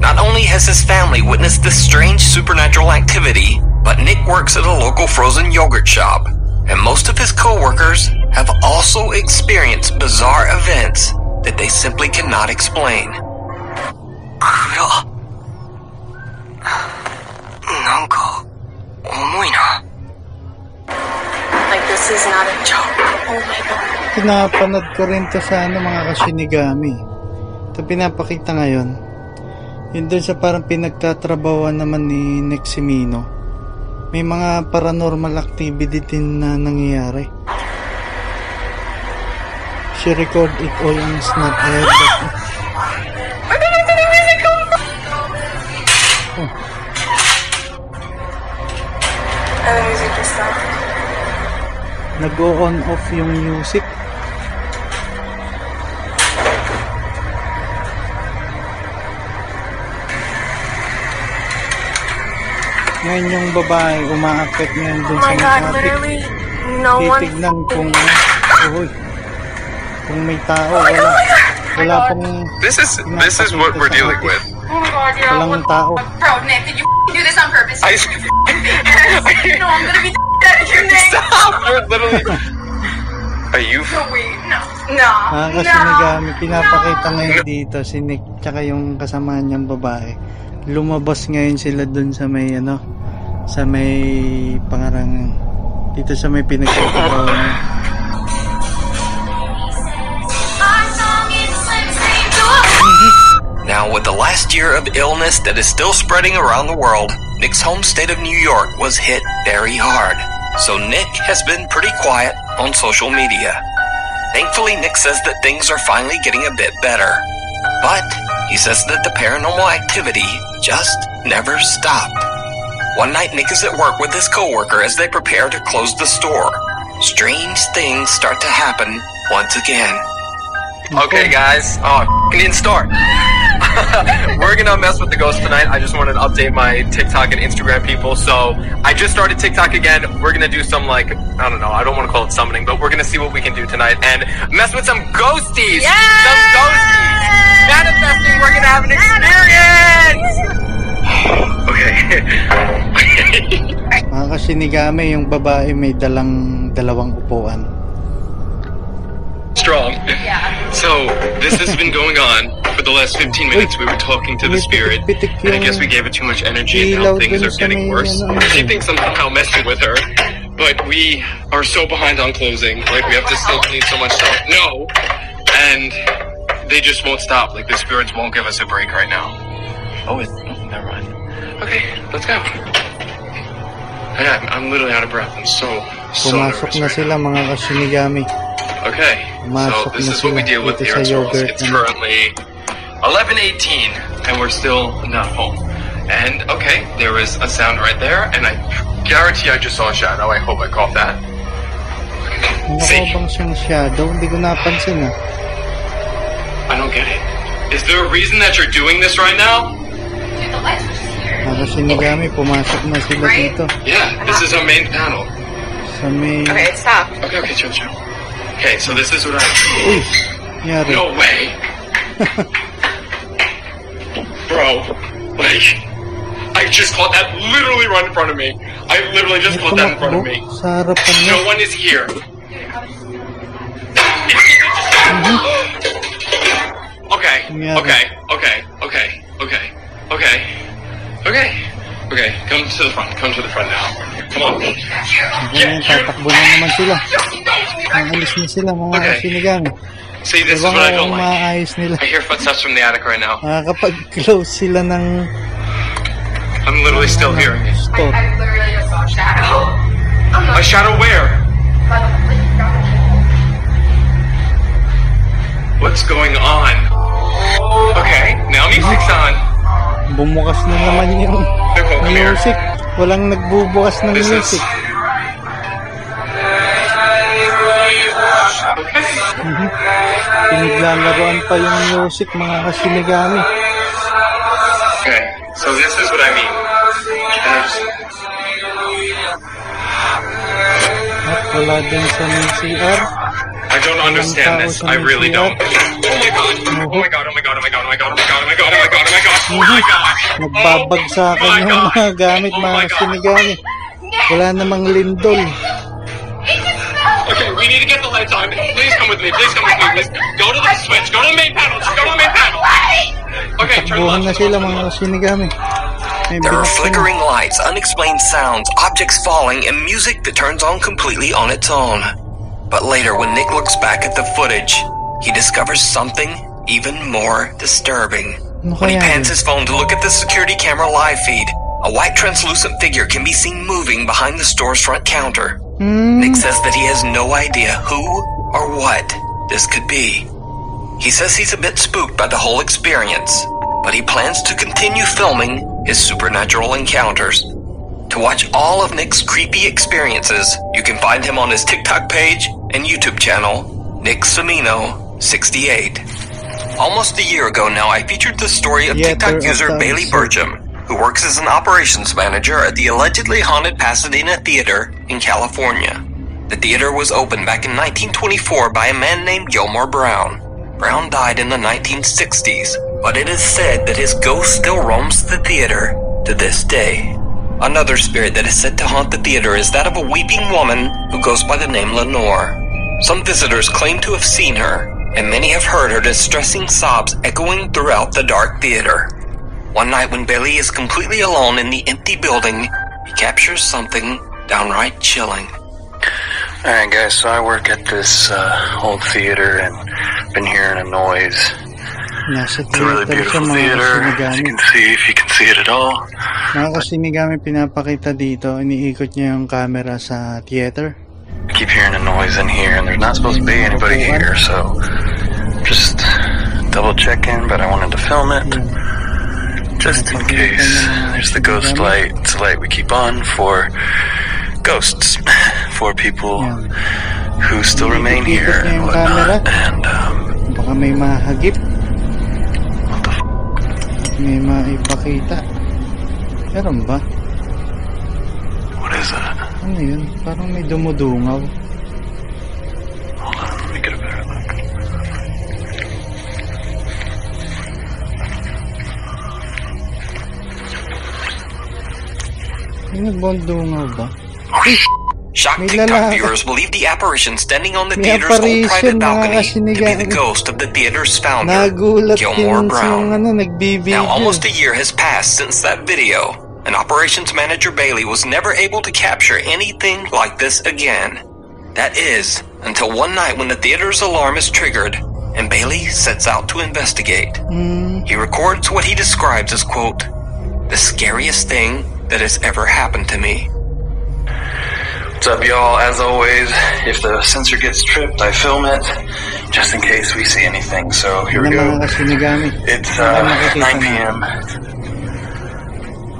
Speaker 8: Not only has his family witnessed this strange supernatural activity, but Nick works at a local frozen yogurt shop, and most of his coworkers have also experienced bizarre events that they simply cannot explain.
Speaker 9: な this is not a joke. Oh my god.
Speaker 2: Pinapanood ko rin to sa ano, mga kasinigami. Ito pinapakita ngayon. Yun doon sa parang pinagtatrabawan naman ni Neximino. May mga paranormal activity din na nangyayari. She record it all on Snapchat.
Speaker 9: Where did the music come from? And the music.
Speaker 2: Nag-on off yung music. Ngayon yung babae umaakit ngayon dun
Speaker 9: Oh
Speaker 2: sa
Speaker 9: god, literally, no.
Speaker 2: Titignan kung uy, kung may tao
Speaker 9: Oh
Speaker 2: wala
Speaker 9: oh
Speaker 2: wala pong
Speaker 12: This is this is what we're dealing with.
Speaker 9: Oh my god, yeah.
Speaker 2: walang tao.
Speaker 9: Bro, Nick, did you do this on purpose?
Speaker 12: I
Speaker 9: no, I'm gonna be dead at your neck.
Speaker 12: stop. You're literally. Are you?
Speaker 9: No, wait, no. No.
Speaker 2: Ah, kasi
Speaker 9: no.
Speaker 2: nagami, pinapakita ngayon dito si Nick tsaka yung kasama niyang babae. Lumabas ngayon sila dun sa may ano, sa may pangarang dito sa may pinagkakabawan niya.
Speaker 9: Our song is Slim
Speaker 8: year of illness that is still spreading around the world, Nick's home state of New York was hit very hard. So Nick has been pretty quiet on social media. Thankfully, Nick says that things are finally getting a bit better. But he says that the paranormal activity just never stopped. One night, Nick is at work with his coworker as they prepare to close the store. Strange things start to happen once again.
Speaker 12: Okay, guys. Oh, it didn't start. We're gonna mess with the ghost tonight. I just wanted to update my TikTok and Instagram people. So I just started TikTok again. We're gonna do some like I don't know. I don't want to call it summoning, but we're gonna see what we can do tonight and mess with some ghosties. Some ghosties. Manifesting. We're gonna have an experience. okay.
Speaker 2: Mga kasinigami, yung babae may dalang dalawang upuan.
Speaker 12: Strong. So this has been going on for the last 15 minutes. We were talking to the spirit, and I guess we gave it too much energy, and now things are getting worse. She thinks I'm somehow messing with her, but we are so behind on closing. Like we have to still clean so much stuff. No, and they just won't stop. Like the spirits won't give us a break right now. Oh, it's oh, never mind. Okay, let's go. I'm literally out of breath. I'm so
Speaker 2: Pumasok na sila mga kasinigami.
Speaker 12: Okay, so this is what we deal with here
Speaker 2: sa
Speaker 12: in Charles. It's currently 11:18, and we're still not home. And okay, there is a sound right there, and I guarantee I just saw a shadow. I hope I caught that.
Speaker 2: Mukha bang siyang shadow? Hindi ko napansin ah.
Speaker 12: I don't get it. Is there a reason that you're doing this right now?
Speaker 2: The lights Mga kasinigami, pumasok na sila dito.
Speaker 12: Yeah, this is our main panel.
Speaker 2: Sa may...
Speaker 12: Okay, stop. Okay, okay, chill, chill. Okay, so this is what I.
Speaker 2: Uy! Nangyari.
Speaker 12: No way. Bro, like, I just caught that literally right in front of me. I literally just caught that in front of me.
Speaker 2: Sa.
Speaker 12: No one is here. okay,
Speaker 2: Nangyari.
Speaker 12: okay, okay, okay, okay, okay, okay, okay. Come to the front. Come to the front now. Come on.
Speaker 2: Ganyan, tatakbo na naman sila. Nakalis na sila mga
Speaker 12: Okay.
Speaker 2: kasinigami.
Speaker 12: See, this is what I don't like.
Speaker 2: nila?
Speaker 12: I hear footsteps from the attic right now.
Speaker 2: Nakakapag-close sila ng
Speaker 12: I'm literally still hearing it.
Speaker 2: store.
Speaker 9: literally just saw a shadow.
Speaker 12: A shadow where? What's going on? Okay, now music's on.
Speaker 2: Bumukas na naman yung music. Walang nagbubukas ng music. Mhm. Pinaglalaroan pa yung music, mga kasinigami.
Speaker 12: Okay, so this is what I mean.
Speaker 2: At wala din sa CR.
Speaker 12: I don't understand this. I really don't. Oh my god! Oh my god! Oh my god! Oh my god! Oh my god! Oh my god! Oh my god! Oh my god! Oh my god! Oh!
Speaker 2: Nagbabagsakan yung mga gamit, mga kasinigami. Wala namang lindol.
Speaker 12: Okay, we need to get the lights on. Please come with me. Please come with me. Please go to the switch. Go to the main panel. Go to the main panel. Okay, turn
Speaker 2: Buhan na
Speaker 12: left.
Speaker 2: sila, mga kasinigami. May
Speaker 8: There are
Speaker 2: na.
Speaker 8: flickering lights, unexplained sounds, objects falling, and music that turns on completely on its own. But later, when Nick looks back at the footage, he discovers something even more disturbing. When he pans his phone to look at the security camera live feed, a white translucent figure can be seen moving behind the store's front counter.
Speaker 2: Hmm,
Speaker 8: Nick says that he has no idea who or what this could be. He says he's a bit spooked by the whole experience, but he plans to continue filming his supernatural encounters. To watch all of Nick's creepy experiences, you can find him on his TikTok page and YouTube channel, Nick Samino 68. Almost a year ago now, I featured the story of
Speaker 2: Yetter
Speaker 8: TikTok user Bailey. Burgum, who works as an operations manager at the allegedly haunted Pasadena Theater in California. The theater was opened back in 1924 by a man named Gilmore Brown. Brown died in the 1960s, but it is said that his ghost still roams the theater to this day. Another spirit that is said to haunt the theater is that of a weeping woman who goes by the name Lenore. Some visitors claim to have seen her, and many have heard her distressing sobs echoing throughout the dark theater. One night when Billy is completely alone in the empty building, he captures something downright chilling.
Speaker 13: Alright guys, so I work at this uh, old theater and been hearing a noise
Speaker 2: Nasa
Speaker 13: It's a really
Speaker 2: theater siya
Speaker 13: beautiful
Speaker 2: mga
Speaker 13: theater, as you can see, if you can see it at all.
Speaker 2: Mga kasinigami pinapakita dito, iniikot niya yung camera sa theater.
Speaker 13: I keep hearing a noise in here, and there's not supposed to be anybody here, so just double checking, but I wanted to film it. Just in case. There's the ghost light. It's a light we keep on for ghosts, for people who still remain here and whatnot. And um,
Speaker 2: Baka may mahagip. May maipakita. Meron ba?
Speaker 13: what is that?
Speaker 2: Ano yun? Parang may dumudungaw.
Speaker 13: Hold on, let me get a better look.
Speaker 2: May nagbundungaw ba?
Speaker 8: Shocked
Speaker 2: May
Speaker 8: TikTok
Speaker 2: lalaki.
Speaker 8: viewers believe the apparition standing on the
Speaker 2: May
Speaker 8: theater's old private balcony to be the ghost of the theater's founder,
Speaker 2: Nagulat
Speaker 8: Gilmore Brown.
Speaker 2: ano.
Speaker 8: Now, almost a year has passed since that video, and operations manager Bailey was never able to capture anything like this again. That is, until one night when the theater's alarm is triggered, and Bailey sets out to investigate.
Speaker 2: Hmm.
Speaker 8: He records what he describes as, quote, the scariest thing that has ever happened to me.
Speaker 13: What's up, y'all? As always, if the sensor gets tripped, I film it just in case we see anything. So here we go. It's
Speaker 2: Ano
Speaker 13: uh, 9 p.m.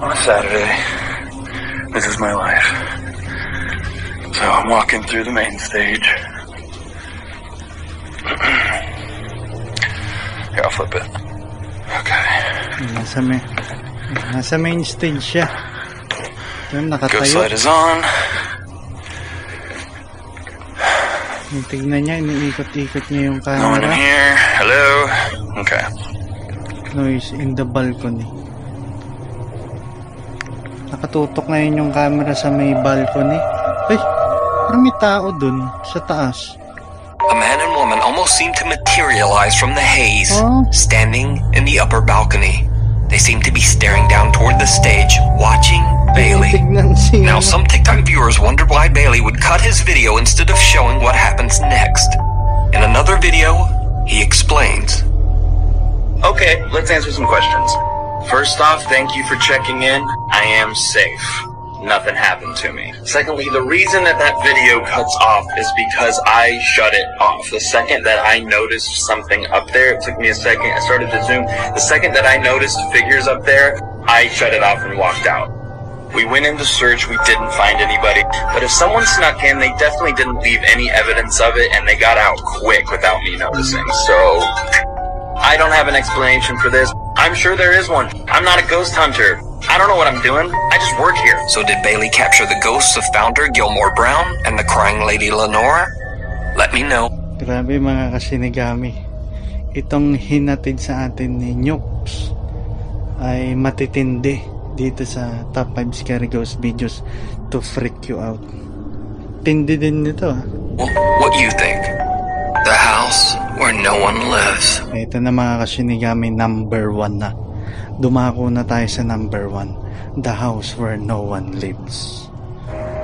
Speaker 13: on a Saturday. This is my life. So I'm walking through the main stage. Here, I'll flip it. Okay.
Speaker 2: Nasa, may, nasa main stage siya. Nakatayo.
Speaker 13: Ghost light is on.
Speaker 2: Tignan niya, iniikot-ikot niya yung camera.
Speaker 13: No one in here. Hello. Okay.
Speaker 2: Noise in the balcony. Nakatutok ngayon yung camera sa may balcony. Ay, parang may tao dun sa taas.
Speaker 8: A man and woman almost seem to materialize from the haze,
Speaker 2: Oh.
Speaker 8: standing in the upper balcony. They seem to be staring down toward the stage, watching Bailey. Now, some TikTok viewers wonder why Bailey would cut his video instead of showing what happens next. In another video, he explains.
Speaker 14: Okay, let's answer some questions. First off, thank you for checking in. I am safe. Nothing happened to me. Secondly, the reason that that video cuts off is because I shut it off. The second that I noticed something up there, it took me a second. I started to zoom. The second that I noticed figures up there, I shut it off and walked out. We went into search, we didn't find anybody. But if someone snuck in, they definitely didn't leave any evidence of it, and they got out quick without me noticing. So, I don't have an explanation for this. I'm sure there is one. I'm not a ghost hunter. I don't know what I'm doing. I just work here.
Speaker 8: So, did Bailey capture the ghosts of founder Gilmore Brown and the crying lady Lenora? Let me know.
Speaker 2: Grabe mga kasinigami. Itong hinatid sa atin ni Nukes ay matitindi dito sa top 5 scary ghost videos to freak you out. Tindi din nito ah.
Speaker 8: What you think? The house where no one lives.
Speaker 2: Ito na mga kasinigami number 1 na. Dumako na tayo sa number 1. The house where no one lives.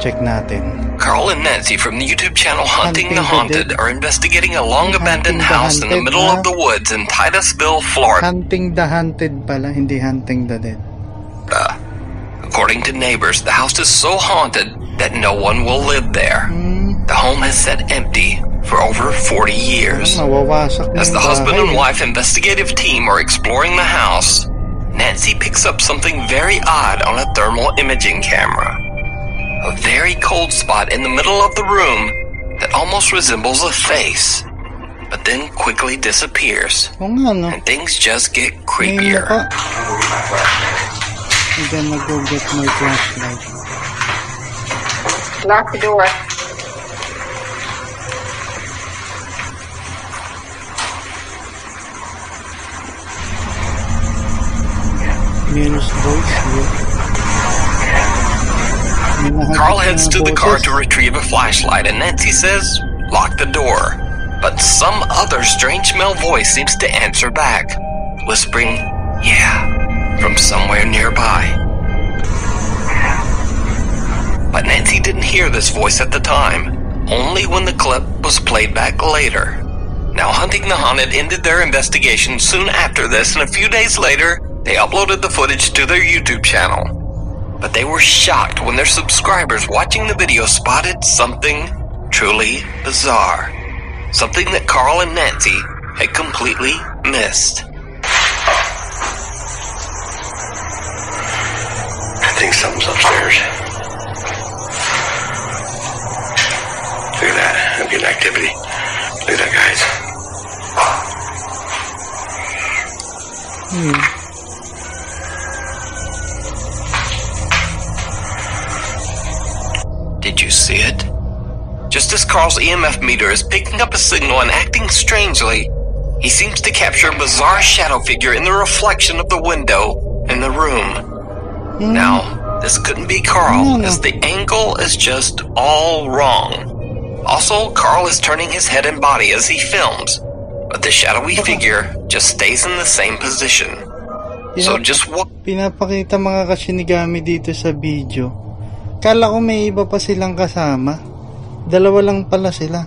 Speaker 2: Check natin.
Speaker 8: Carl and Nancy from the YouTube channel Hunting the
Speaker 2: Hunting the
Speaker 8: Haunted are investigating a long abandoned
Speaker 2: Hunting the
Speaker 8: house in the middle
Speaker 2: ha?
Speaker 8: of the woods in Titusville, Florida.
Speaker 2: Hunting the Hunted pala, hindi Hunting the Dead.
Speaker 8: According to neighbors, the house is so haunted that no one will live there. The home has sat empty for over 40 years. As the husband and wife investigative team are exploring the house, Nancy picks up something very odd on a thermal imaging camera. A very cold spot in the middle of the room that almost resembles a face, but then quickly disappears.
Speaker 2: Oo nga, no?
Speaker 8: And things just get creepier.
Speaker 2: then I go get my flashlight.
Speaker 6: Lock the door.
Speaker 2: Here.
Speaker 8: Carl heads to the car to retrieve a flashlight, and Nancy says, lock the door. But some other strange male voice seems to answer back, whispering, yeah, from somewhere nearby. But Nancy didn't hear this voice at the time, only when the clip was played back later. Now, Hunting the Haunted ended their investigation soon after this, and a few days later, they uploaded the footage to their YouTube channel. But they were shocked when their subscribers watching the video spotted something truly bizarre. Something that Carl and Nancy had completely missed.
Speaker 13: I think something's upstairs. Look at that. I'm getting activity. Look at that, guys.
Speaker 2: Hmm.
Speaker 8: Did you see it? Just as Carl's EMF meter is picking up a signal and acting strangely, he seems to capture a bizarre shadow figure in the reflection of the window in the room. Now, this couldn't be Carl, as the angle is just all wrong. Also, Carl is turning his head and body as he films, but the shadowy figure just stays in the same position. So just what?
Speaker 2: Pinapakita mga kashinigami dito sa video. Kala ko may iba pa silang kasama. Dalawa lang pala sila.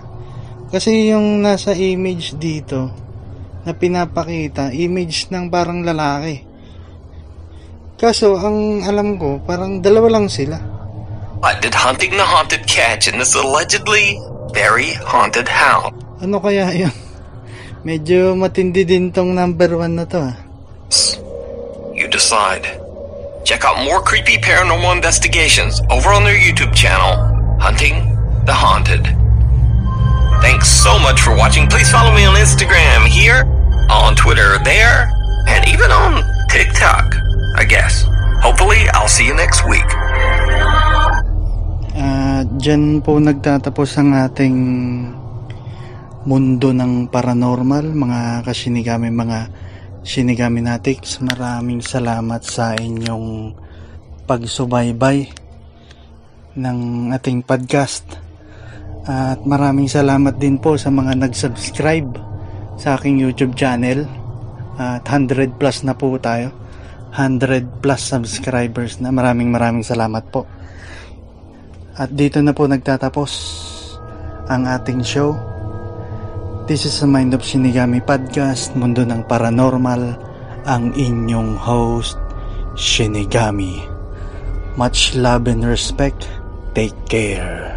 Speaker 2: Kasi yung nasa image dito na pinapakita, image ng parang lalaki. Kaso ang alam ko, parang dalawa lang sila.
Speaker 8: What did Hunting the Haunted catch in this allegedly very haunted house?
Speaker 2: Ano kaya yun? Medyo matindi din tong number one na to ah.
Speaker 8: You decide. Check out more creepy paranormal investigations over on their YouTube channel, Hunting the Haunted. Thanks so much for watching. Please follow me on Instagram here, on Twitter there, and even on TikTok, I guess. Hopefully, I'll see you next week.
Speaker 2: Ah, dyan po nagtatapos ang ating mundo ng paranormal, mga kasinigami, mga Shinigami Natics, maraming salamat sa inyong pagsubaybay ng ating podcast. At maraming salamat din po sa mga nag-subscribe sa aking YouTube channel. At 100 plus na po tayo. 100 plus subscribers na. Maraming maraming salamat po. At dito na po nagtatapos ang ating show. This is a Mind of Shinigami podcast, Mundo ng Paranormal, ang inyong host, Shinigami. Much love and respect. Take care.